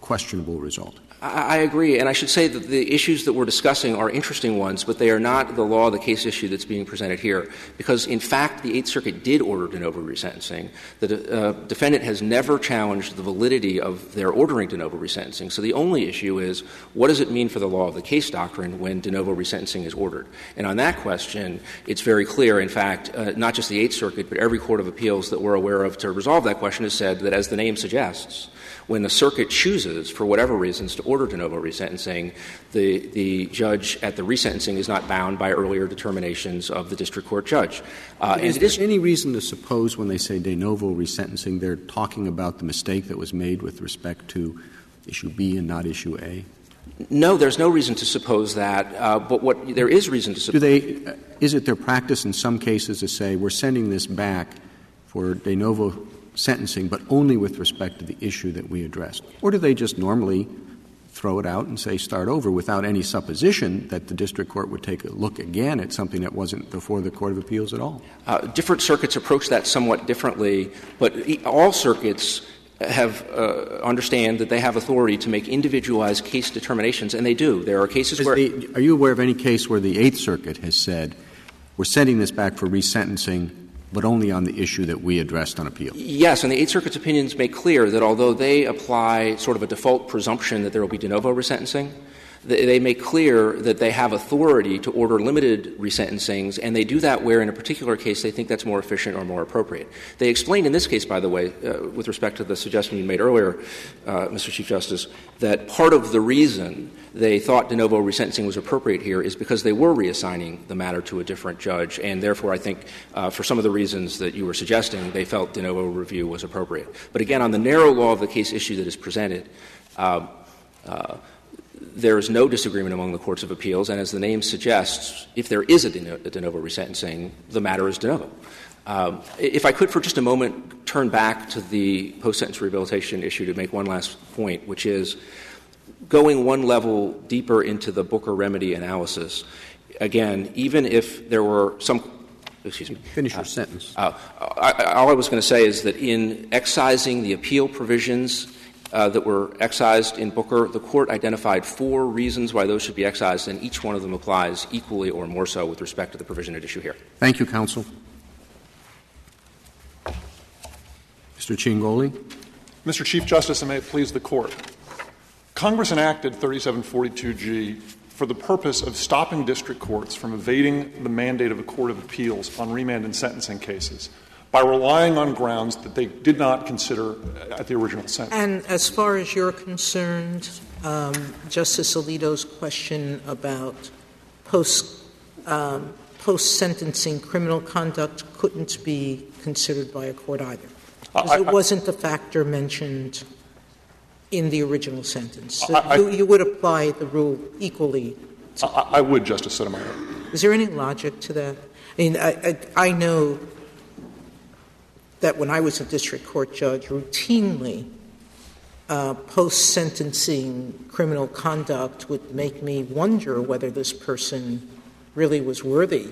Speaker 1: questionable result.
Speaker 8: I agree, and I should say that the issues that we're discussing are interesting ones, but they are not the law of the case issue that's being presented here. Because, in fact, the Eighth Circuit did order de novo resentencing. The uh, defendant has never challenged the validity of their ordering de novo resentencing. So the only issue is what does it mean for the law of the case doctrine when de novo resentencing is ordered? And on that question, it's very clear. In fact, uh, not just the Eighth Circuit, but every court of appeals that we're aware of to resolve that question has said that, as the name suggests, when the circuit chooses, for whatever reasons, to order de novo resentencing, the, the judge at the resentencing is not bound by earlier determinations of the district court judge.
Speaker 1: Uh, is there any reason to suppose when they say de novo resentencing, they're talking about the mistake that was made with respect to issue B and not issue A?
Speaker 8: No, there's no reason to suppose that. Uh, but what there is reason to suppose.
Speaker 1: Do they? Uh, is it their practice in some cases to say we're sending this back for de novo sentencing, but only with respect to the issue that we addressed? Or do they just normally throw it out and say start over without any supposition that the district court would take a look again at something that wasn't before the Court of Appeals at all?
Speaker 8: Uh, different circuits approach that somewhat differently, but all circuits have uh, understand that they have authority to make individualized case determinations, and they do. There are cases Is where.
Speaker 1: The, are you aware of any case where the Eighth Circuit has said, we're sending this back for resentencing but only on the issue that we addressed on appeal.
Speaker 8: Yes, and the Eighth Circuit's opinions make clear that although they apply sort of a default presumption that there will be de novo resentencing, they make clear that they have authority to order limited resentencings, and they do that where, in a particular case, they think that's more efficient or more appropriate. They explained in this case, by the way, uh, with respect to the suggestion you made earlier, uh, Mr. Chief Justice, that part of the reason they thought de novo resentencing was appropriate here is because they were reassigning the matter to a different judge, and therefore I think uh, for some of the reasons that you were suggesting, they felt de novo review was appropriate. But again, on the narrow law of the case issue that is presented, uh, uh, there is no disagreement among the courts of appeals, and as the name suggests, if there is a de, no, a de novo resentencing, the matter is de novo. Um, if I could, for just a moment, turn back to the post sentence rehabilitation issue to make one last point, which is going one level deeper into the Booker remedy analysis. Again, even if there were some excuse me.
Speaker 1: Finish your uh, sentence. Uh,
Speaker 8: I, all I was going to say is that in excising the appeal provisions uh, that were excised in Booker, the court identified four reasons why those should be excised, and each one of them applies equally or more so with respect to the provision at issue here.
Speaker 1: Thank you, counsel. Mr. Ciongoli.
Speaker 10: Mr. Chief Justice, and may it please the court. Congress enacted 3742G for the purpose of stopping district courts from evading the mandate of a court of appeals on remand and sentencing cases by relying on grounds that they did not consider at the original sentence.
Speaker 5: And as far as you're concerned, um, Justice Alito's question about post um, post sentencing criminal conduct couldn't be considered by a court either. Because I, I, it wasn't the factor mentioned in the original sentence. So I, you, you, would apply the rule equally.
Speaker 10: I, would, Justice Sotomayor.
Speaker 5: Is there any logic to that? I mean, I know that when I was a district court judge, routinely uh, post sentencing criminal conduct would make me wonder whether this person really was worthy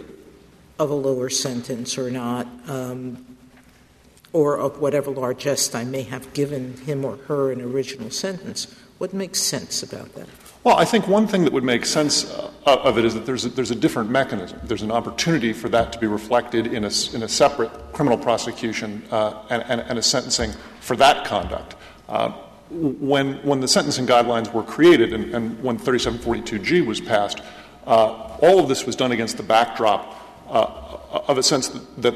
Speaker 5: of a lower sentence or not, um, or of whatever largesse I may have given him or her an original sentence. What makes sense about that?
Speaker 10: Well, I think one thing that would make sense uh, of it is that there's a, there's a different mechanism. There's an opportunity for that to be reflected in a, in a separate criminal prosecution uh, and, and, and, a sentencing for that conduct. Uh, when, when the sentencing guidelines were created and, and when 3742G was passed, uh, all of this was done against the backdrop uh, of a sense that, that,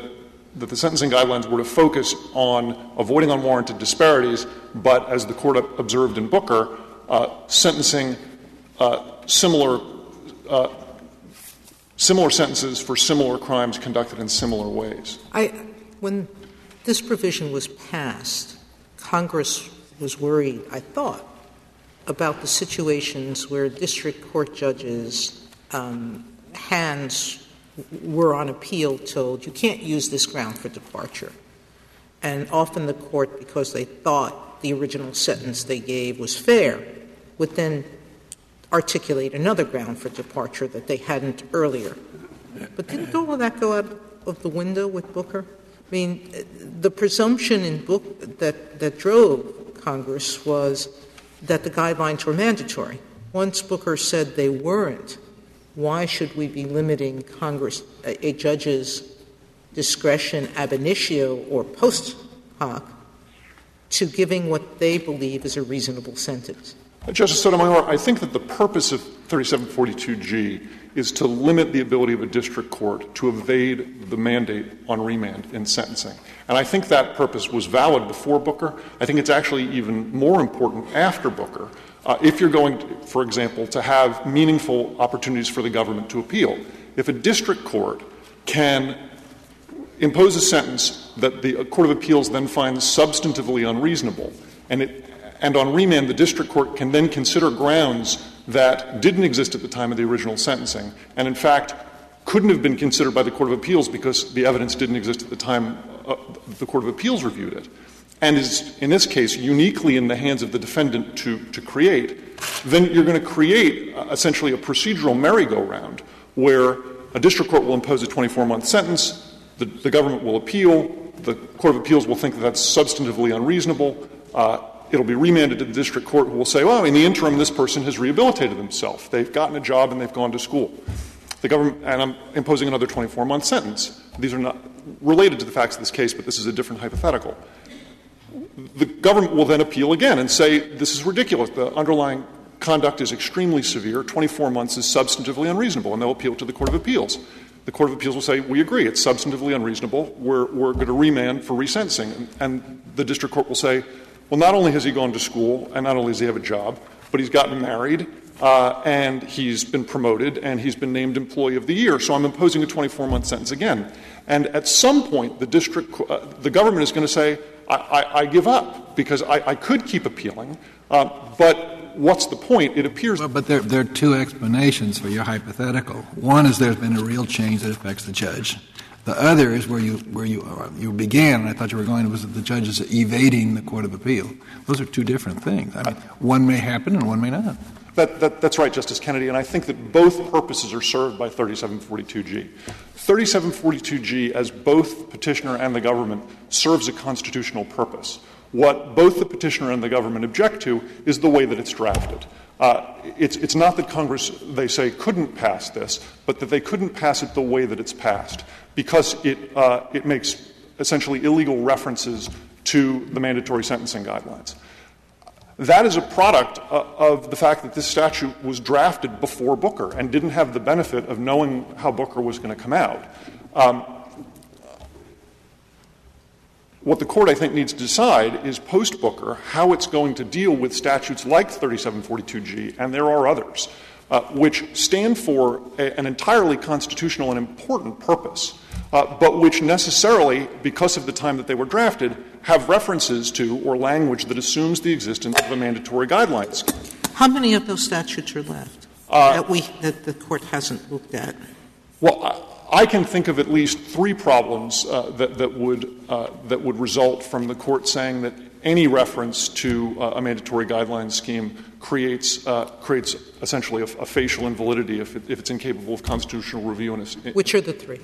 Speaker 10: that the sentencing guidelines were to focus on avoiding unwarranted disparities, but as the court observed in Booker, uh, sentencing similar uh, similar sentences for similar crimes conducted in similar ways.
Speaker 5: I, when this provision was passed, Congress was worried, I thought, about the situations where district court judges' um, hands were on appeal told you can't use this ground for departure. And often the court, because they thought the original sentence they gave was fair, would then articulate another ground for departure that they hadn't earlier. But didn't all of that go out of the window with Booker? I mean, the presumption in Book that, that drove Congress was that the guidelines were mandatory. Once Booker said they weren't, why should we be limiting Congress, a, a judge's discretion ab initio or post hoc to giving what they believe is a reasonable sentence?
Speaker 10: Justice Sotomayor, I think that the purpose of 3742G is to limit the ability of a district court to evade the mandate on remand in sentencing. And I think that purpose was valid before Booker. I think it's actually even more important after Booker uh, if you're going, to, for example, to have meaningful opportunities for the government to appeal. If a district court can impose a sentence that the Court of Appeals then finds substantively unreasonable, and, it, and on remand the district court can then consider grounds that didn't exist at the time of the original sentencing, and in fact couldn't have been considered by the Court of Appeals because the evidence didn't exist at the time uh, the Court of Appeals reviewed it, and is, in this case, uniquely in the hands of the defendant to, to create, then you're going to create uh, essentially a procedural merry-go-round where a district court will impose a 24 month sentence, the, the, government will appeal, the Court of Appeals will think that that's substantively unreasonable. Uh, it'll be remanded to the district court who will say, well, in the interim, this person has rehabilitated himself. They've gotten a job and they've gone to school. The government, and I'm imposing another 24 month sentence. These are not related to the facts of this case, but this is a different hypothetical. The government will then appeal again and say, this is ridiculous. The underlying conduct is extremely severe. 24 months is substantively unreasonable, and they'll appeal to the Court of Appeals. The Court of Appeals will say, we agree, it's substantively unreasonable. We're, we're going to remand for resentencing. And, and the district court will say, well, not only has he gone to school, and not only does he have a job, but he's gotten married, uh, and he's been promoted, and he's been named Employee of the Year. So I'm imposing a 24 month sentence again. And at some point, the district, uh, the government is going to say, I, I, I, give up because I, I could keep appealing, uh, but what's the point? It appears.
Speaker 9: Well, but there, there are two explanations for your hypothetical. One is there's been a real change that affects the judge. The other is where you where you uh, you began, and I thought you were going was that the judge is evading the court of appeal. Those are two different things. I mean, one may happen and one may not.
Speaker 10: That, that, that's right, Justice Kennedy, and I think that both purposes are served by 3742G. 3742G, as both petitioner and the government, serves a constitutional purpose. What both the petitioner and the government object to is the way that it's drafted. Uh, it's, it's not that Congress, they say, couldn't pass this, but that they couldn't pass it the way that it's passed because it, uh, it makes essentially illegal references to the mandatory sentencing guidelines. That is a product uh, of the fact that this statute was drafted before Booker and didn't have the benefit of knowing how Booker was going to come out. Um, what the court, I think, needs to decide is post Booker how it's going to deal with statutes like 3742G, and there are others, uh, which stand for a, an entirely constitutional and important purpose, uh, but which necessarily, because of the time that they were drafted, have references to or language that assumes the existence of a mandatory guidelines.
Speaker 5: How many of those statutes are left uh, that we that the court hasn't looked at?
Speaker 10: Well, I, can think of at least three problems uh, that that would uh, that would result from the court saying that any reference to uh, a mandatory guidelines scheme creates uh, creates essentially a, a, facial invalidity if, it, if it's incapable of constitutional review. In a,
Speaker 5: Which are the three?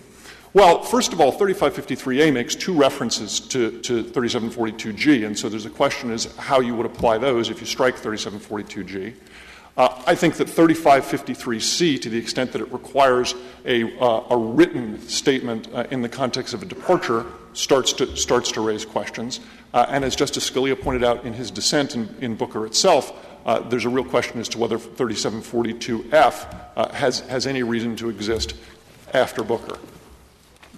Speaker 10: Well, first of all, 3553A makes two references to, to 3742G, and so there's a question is how you would apply those if you strike 3742G. Uh, I think that 3553C, to the extent that it requires a, uh, a written statement uh, in the context of a departure, starts to, starts to raise questions. And as Justice Scalia pointed out in his dissent in, Booker itself, there's a real question as to whether 3742F uh, has, has any reason to exist after Booker.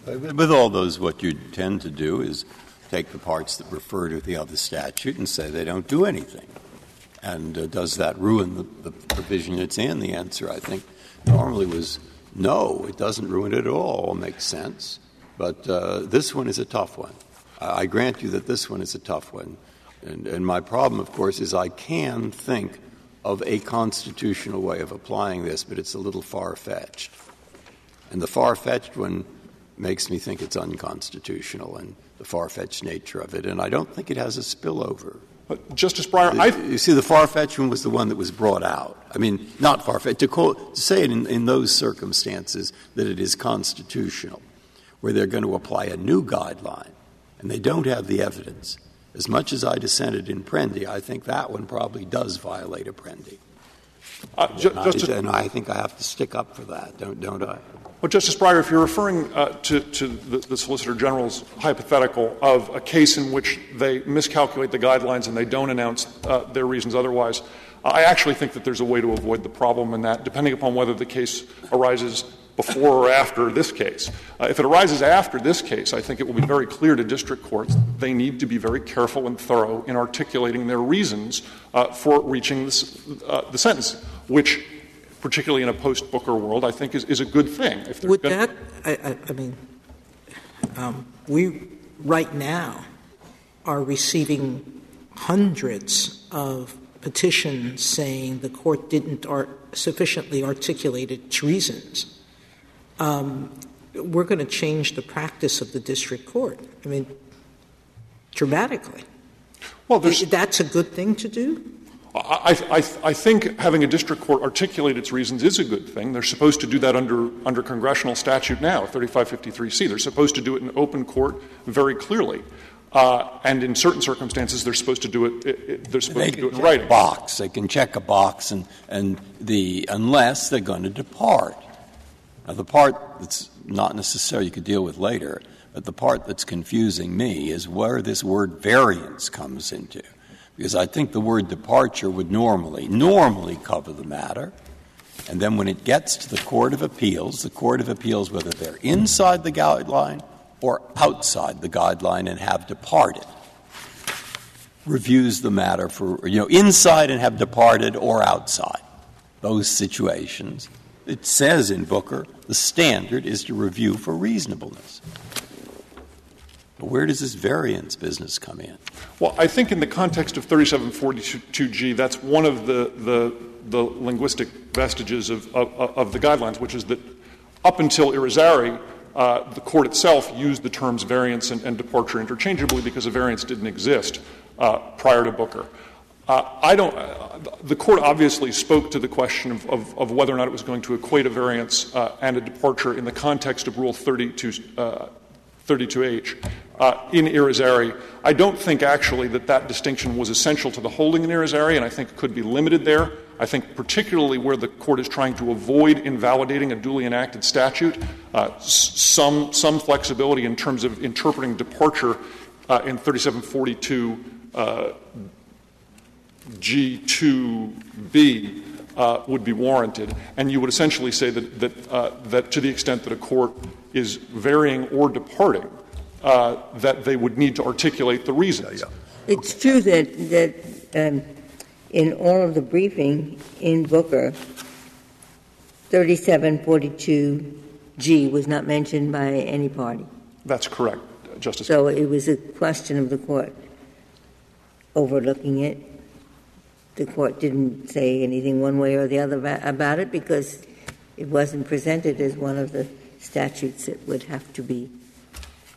Speaker 7: With all those, what you tend to do is take the parts that refer to the other statute and say they don't do anything. And uh, does that ruin the, provision it's in? The answer, I think, normally was no, it doesn't ruin it at all. Makes sense. But uh, this one is a tough one. I, I grant you that this one is a tough one. And, and my problem, of course, is I can think of a constitutional way of applying this, but it's a little far fetched. And the far fetched one makes me think it's unconstitutional and the far fetched nature of it. And I don't think it has a spillover.
Speaker 10: But Justice Breyer, I.
Speaker 7: You see, the far fetched one was the one that was brought out. I mean, not far fetched. To, to say it in, in those circumstances that it is constitutional, where they're going to apply a new guideline and they don't have the evidence. As much as I dissented in Apprendi, I think that one probably does violate Apprendi.
Speaker 10: Uh, ju-
Speaker 7: I,
Speaker 10: Justice-
Speaker 7: and I think I have to stick up for that, don't, don't I?
Speaker 10: Well, Justice Breyer, if you're referring uh, to, to the, the Solicitor General's hypothetical of a case in which they miscalculate the guidelines and they don't announce uh, their reasons otherwise, I actually think that there's a way to avoid the problem in that, depending upon whether the case arises before or after this case. Uh, if it arises after this case, I think it will be very clear to district courts that they need to be very careful and thorough in articulating their reasons uh, for reaching this, uh, the sentence, which particularly in a post-Booker world, I think is, is a good thing. If
Speaker 5: Would that, I, I, mean, um, we right now are receiving hundreds of petitions saying the court didn't ar- sufficiently articulate its reasons. Um, we're going to change the practice of the district court. I mean, dramatically.
Speaker 10: Well,
Speaker 5: That's a good thing to do?
Speaker 10: I, I, I think having a district court articulate its reasons is a good thing. They're supposed to do that under, under congressional statute now, 3553C. They're supposed to do it in open court very clearly. Uh, and in certain circumstances, they're supposed to do it, they're supposed
Speaker 7: They
Speaker 10: to do it in
Speaker 7: box. They can check a box, and, and the unless they're going to depart. Now, the part that's not necessary you could deal with later, but the part that's confusing me is where this word variance comes into. Because I think the word departure would normally, normally cover the matter. And then when it gets to the Court of Appeals, the Court of Appeals, whether they're inside the guideline or outside the guideline and have departed, reviews the matter for, you know, inside and have departed or outside. Those situations. It says in Booker the standard is to review for reasonableness. Where does this variance business come in?
Speaker 10: Well, I think in the context of 3742G, that's one of the, the, the linguistic vestiges of, of, of the guidelines, which is that up until Irizarry, uh, the court itself used the terms variance and, and departure interchangeably because a variance didn't exist uh, prior to Booker. Uh, I don't. Uh, the court obviously spoke to the question of, of, of, whether or not it was going to equate a variance uh, and a departure in the context of Rule 32, uh, 32H uh, in Irizarry. I don't think actually that that distinction was essential to the holding in Irizarry, and I think it could be limited there. I think particularly where the court is trying to avoid invalidating a duly enacted statute, uh, some, some flexibility in terms of interpreting departure uh, in 3742 uh, G2B uh, would be warranted. And you would essentially say that, that, uh, that to the extent that a court is varying or departing, uh, that they would need to articulate the reasons.
Speaker 3: It's true that, that um, in all of the briefing in Booker, 3742G was not mentioned by any party.
Speaker 10: That's correct, Justice.
Speaker 3: So it was a question of the court overlooking it. The court didn't say anything one way or the other about it because it wasn't presented as one of the statutes that would have to be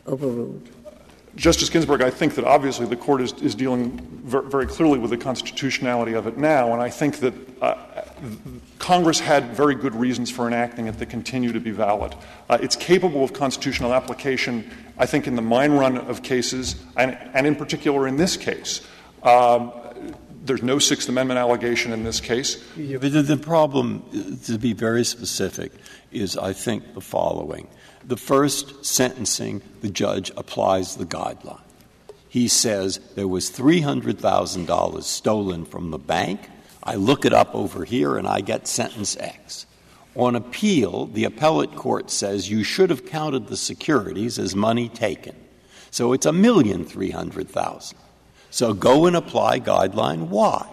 Speaker 3: overruled.
Speaker 10: Justice Ginsburg, I think that obviously the court is, is dealing ver- very clearly with the constitutionality of it now, and I think that uh, Congress had very good reasons for enacting it that continue to be valid. Uh, it's capable of constitutional application, I think, in the mine run of cases, and, and in particular in this case. Um, there's no Sixth Amendment allegation in this case.
Speaker 7: Yeah, but the, problem, to be very specific, is I think the following. The first sentencing, the judge applies the guideline. He says there was $300,000 stolen from the bank. I look it up over here and I get sentence X. On appeal, the appellate court says you should have counted the securities as money taken. So it's a million three hundred thousand. So go and apply guideline Y.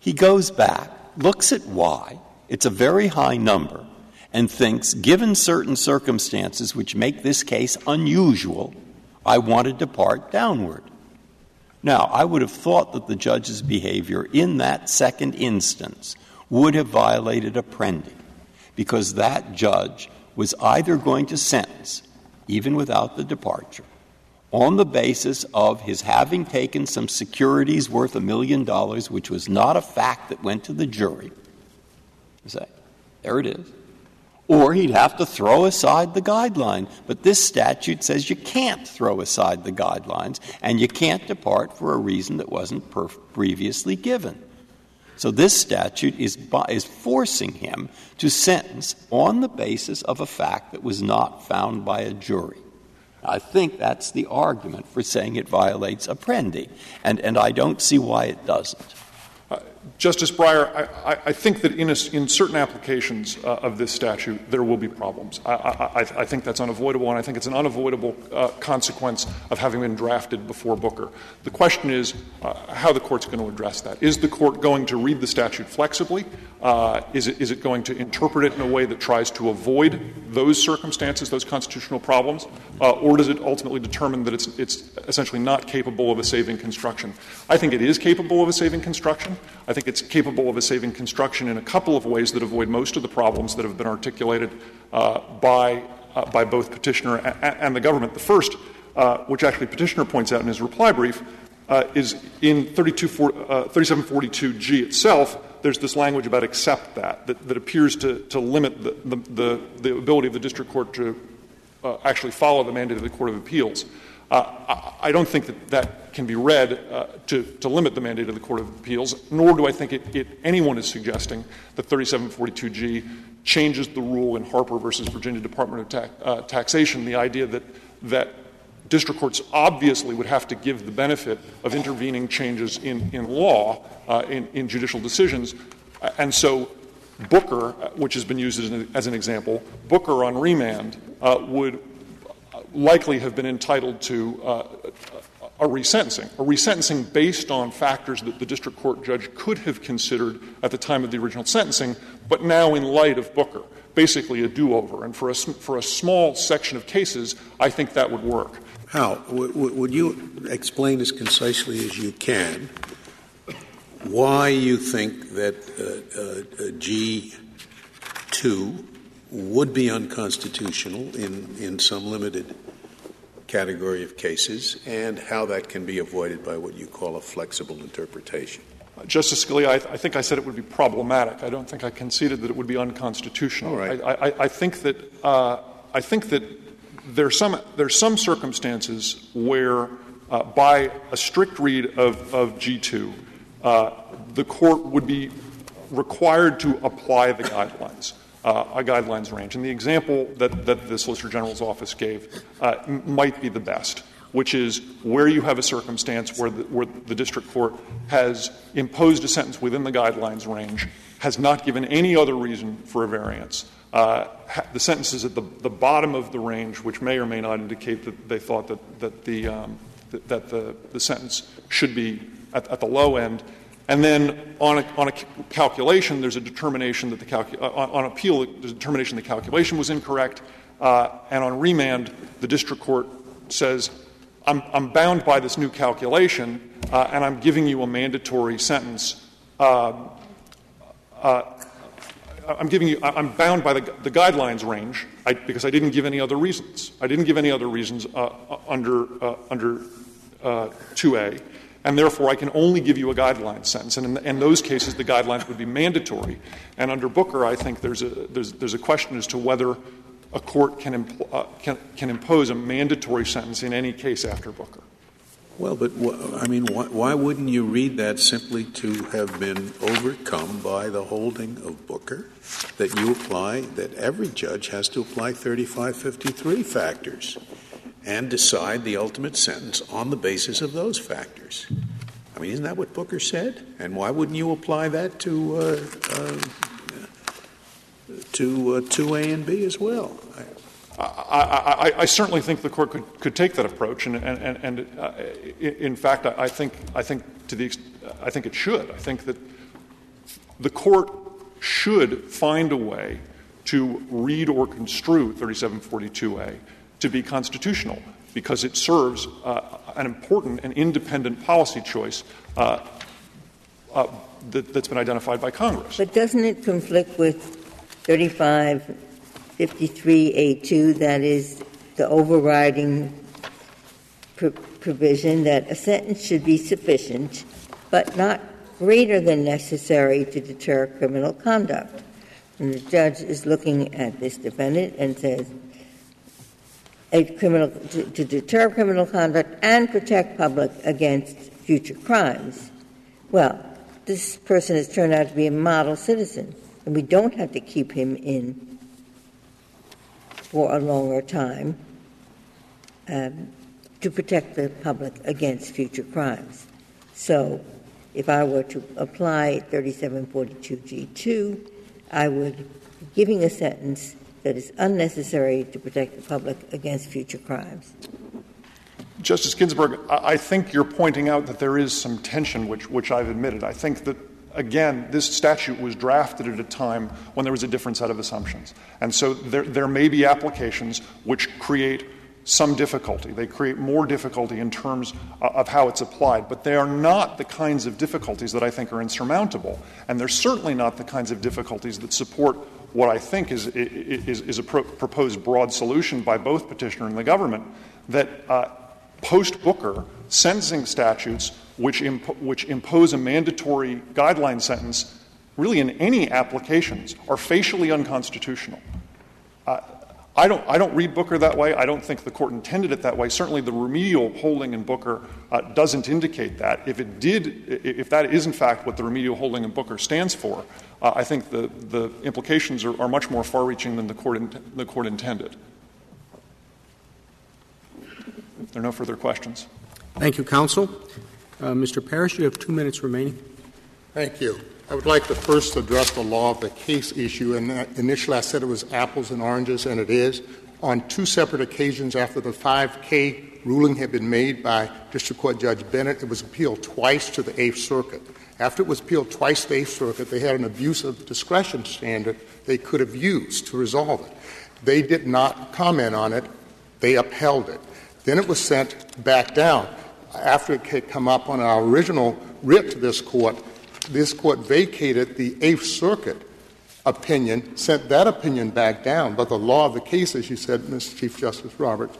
Speaker 7: He goes back, looks at Y, it's a very high number, and thinks, given certain circumstances which make this case unusual, I want to depart downward. Now, I would have thought that the judge's behavior in that second instance would have violated Apprendi, because that judge was either going to sentence, even without the departure, on the basis of his having taken some securities worth a million dollars, which was not a fact that went to the jury. Say, there it is. Or he'd have to throw aside the guideline. But this statute says you can't throw aside the guidelines, and you can't depart for a reason that wasn't previously given. So this statute is, is forcing him to sentence on the basis of a fact that was not found by a jury. I think that's the argument for saying it violates Apprendi, and, and I don't see why it doesn't.
Speaker 10: Justice Breyer, I, I, think that in, a, in certain applications uh, of this statute, there will be problems. I, I, I, think that's unavoidable, and I think it's an unavoidable uh, consequence of having been drafted before Booker. The question is uh, how the court's going to address that. Is the court going to read the statute flexibly? Uh, is, it, is it going to interpret it in a way that tries to avoid those circumstances, those constitutional problems? Uh, or does it ultimately determine that it's, it's essentially not capable of a saving construction? I think it is capable of a saving construction. I think it's capable of a saving construction in a couple of ways that avoid most of the problems that have been articulated uh, by, uh, by both petitioner and, and, the government. The first, uh, which actually petitioner points out in his reply brief, uh, is in 3742G itself there's this language about accept that, that, that appears to, to limit the, the, the, the, ability of the district court to uh, actually follow the mandate of the Court of Appeals. Uh, I, don't think that that can be read uh, to, limit the mandate of the Court of Appeals, nor do I think anyone is suggesting that 3742G changes the rule in Harper versus Virginia Department of uh, Taxation, the idea that, district courts obviously would have to give the benefit of intervening changes in, law in, judicial decisions. And so Booker, which has been used as an, example, Booker on remand would likely have been entitled to uh, a resentencing, a resentencing based on factors that the district court judge could have considered at the time of the original sentencing, but now in light of Booker, basically a do over. And for a, for a small section of cases, I think that would work.
Speaker 4: How? W- would you explain as concisely as you can why you think that uh, uh, G2 would be unconstitutional in, in some limited category of cases and how that can be avoided by what you call a flexible interpretation?
Speaker 10: Justice Scalia, I, th- I, think I said it would be problematic. I don't think I conceded that it would be unconstitutional.
Speaker 4: Right.
Speaker 10: I, I, I think that uh, I think that there's some, there's some circumstances where, uh, by a strict read of, of G2, uh, the court would be required to apply the guidelines, uh, a guidelines range. And the example that, that the Solicitor General's office gave uh, m- might be the best, which is where you have a circumstance where the, where the district court has imposed a sentence within the guidelines range, has not given any other reason for a variance, uh, the sentence is at the, the bottom of the range, which may or may not indicate that they thought that, that, the, um, that, that the, the sentence should be at, at, the low end. And then on a, on a calculation, there's a determination that the calcu- uh, on, on, appeal, there's a determination the calculation was incorrect. Uh, and on remand, the district court says, I'm, I'm bound by this new calculation, uh, and I'm giving you a mandatory sentence. Um, uh, I'm giving you, I'm bound by the, the guidelines range I, because I didn't give any other reasons. I didn't give any other reasons uh, uh under, uh, under uh, 2A, and therefore I can only give you a guideline sentence. And in, in those cases, the guidelines would be mandatory. And under Booker, I think there's a, there's, there's a question as to whether a court can, impl- uh, can, can impose a mandatory sentence in any case after Booker.
Speaker 4: Well, but I mean, why, why, wouldn't you read that simply to have been overcome by the holding of Booker that you apply, that every judge has to apply 3553 factors and decide the ultimate sentence on the basis of those factors? I mean, isn't that what Booker said? And why wouldn't you apply that to uh, uh, to uh, 2A and B as well?
Speaker 10: I, I, I, certainly think the court could, could take that approach, and, and, and uh, in fact, I think, I think to the I think it should. I think that the court should find a way to read or construe 3742A to be constitutional because it serves uh, an important and independent policy choice uh, uh, that, has been identified by Congress.
Speaker 3: But doesn't it conflict with 3553A2, that is the overriding pr- provision that a sentence should be sufficient, but not greater than necessary to deter criminal conduct? And the judge is looking at this defendant and says, a criminal to, to deter criminal conduct and protect public against future crimes. Well, this person has turned out to be a model citizen, and we don't have to keep him in for a longer time um, to protect the public against future crimes. So, if I were to apply 3742G2, I would be giving a sentence that is unnecessary to protect the public against future crimes.
Speaker 10: Justice Ginsburg, I think you're pointing out that there is some tension, which, which I've admitted. I think that, again, this statute was drafted at a time when there was a different set of assumptions. And so there, there may be applications which create some difficulty. They create more difficulty in terms of how it's applied, but they are not the kinds of difficulties that I think are insurmountable. And they're certainly not the kinds of difficulties that support what I think is, is, is a pro- proposed broad solution by both petitioner and the government that uh, post Booker sentencing statutes which, imp- which impose a mandatory guideline sentence, really in any applications, are facially unconstitutional. Uh, I don't, I don't read Booker that way. I don't think the court intended it that way. Certainly, the remedial holding in Booker uh, doesn't indicate that. If it did, if that is in fact what the remedial holding in Booker stands for, uh, I think the, the implications are, are much more far reaching than the court, in, the court intended. If there are no further questions.
Speaker 1: Thank you, counsel. Uh, Mr. Parrish, you have two minutes remaining.
Speaker 2: Thank you. I would like to first address the law of the case issue. And initially I said it was apples and oranges, and it is. On two separate occasions after the 5K ruling had been made by District Court Judge Bennett, it was appealed twice to the Eighth Circuit. After it was appealed twice to the Eighth Circuit, they had an abuse of discretion standard they could have used to resolve it. They did not comment on it, they upheld it. Then it was sent back down. After it had come up on our original writ to this court, this court vacated the Eighth Circuit opinion, sent that opinion back down, but the law of the case, as you said, Mr. Chief Justice Roberts,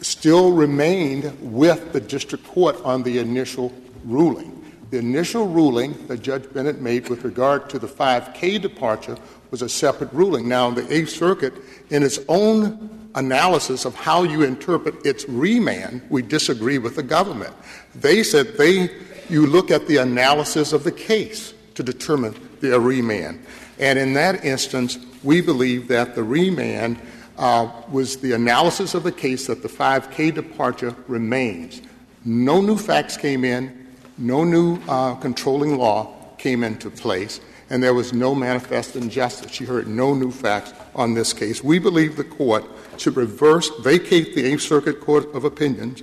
Speaker 2: still remained with the district court on the initial ruling. The initial ruling that Judge Bennett made with regard to the 5K departure was a separate ruling. Now, the Eighth Circuit, in its own analysis of how you interpret its remand, we disagree with the government. They said they you look at the analysis of the case to determine the remand. And in that instance, we believe that the remand uh, was the analysis of the case that the 5K departure remains. No new facts came in, no new uh, controlling law came into place, and there was no manifest injustice. You heard no new facts on this case. We believe the court should reverse, vacate the Eighth Circuit Court of Opinions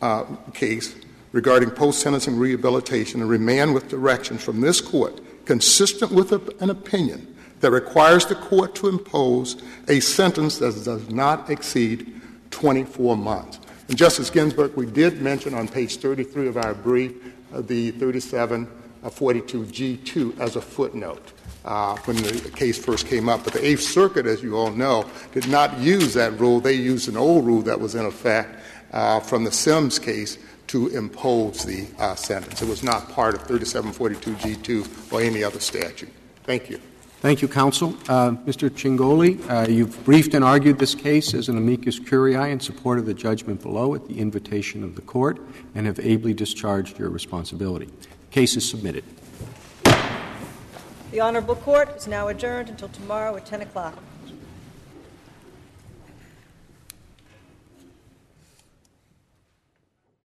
Speaker 2: uh, case regarding post sentencing rehabilitation and remand with directions from this court consistent with an opinion that requires the court to impose a sentence that does not exceed 24 months. And Justice Ginsburg, we did mention on page 33 of our brief uh, the 3742G2 as a footnote. Uh, when the case first came up. But the Eighth Circuit, as you all know, did not use that rule. They used an old rule that was in effect uh, from the Sims case to impose the uh, sentence. It was not part of 3742G2 or any other statute. Thank you.
Speaker 1: Thank you, counsel. Uh, Mr. Ciongoli, uh, you've briefed and argued this case as an amicus curiae in support of the judgment below at the invitation of the court and have ably discharged your responsibility. The case is submitted.
Speaker 11: The Honorable Court is now adjourned until tomorrow at 10 o'clock.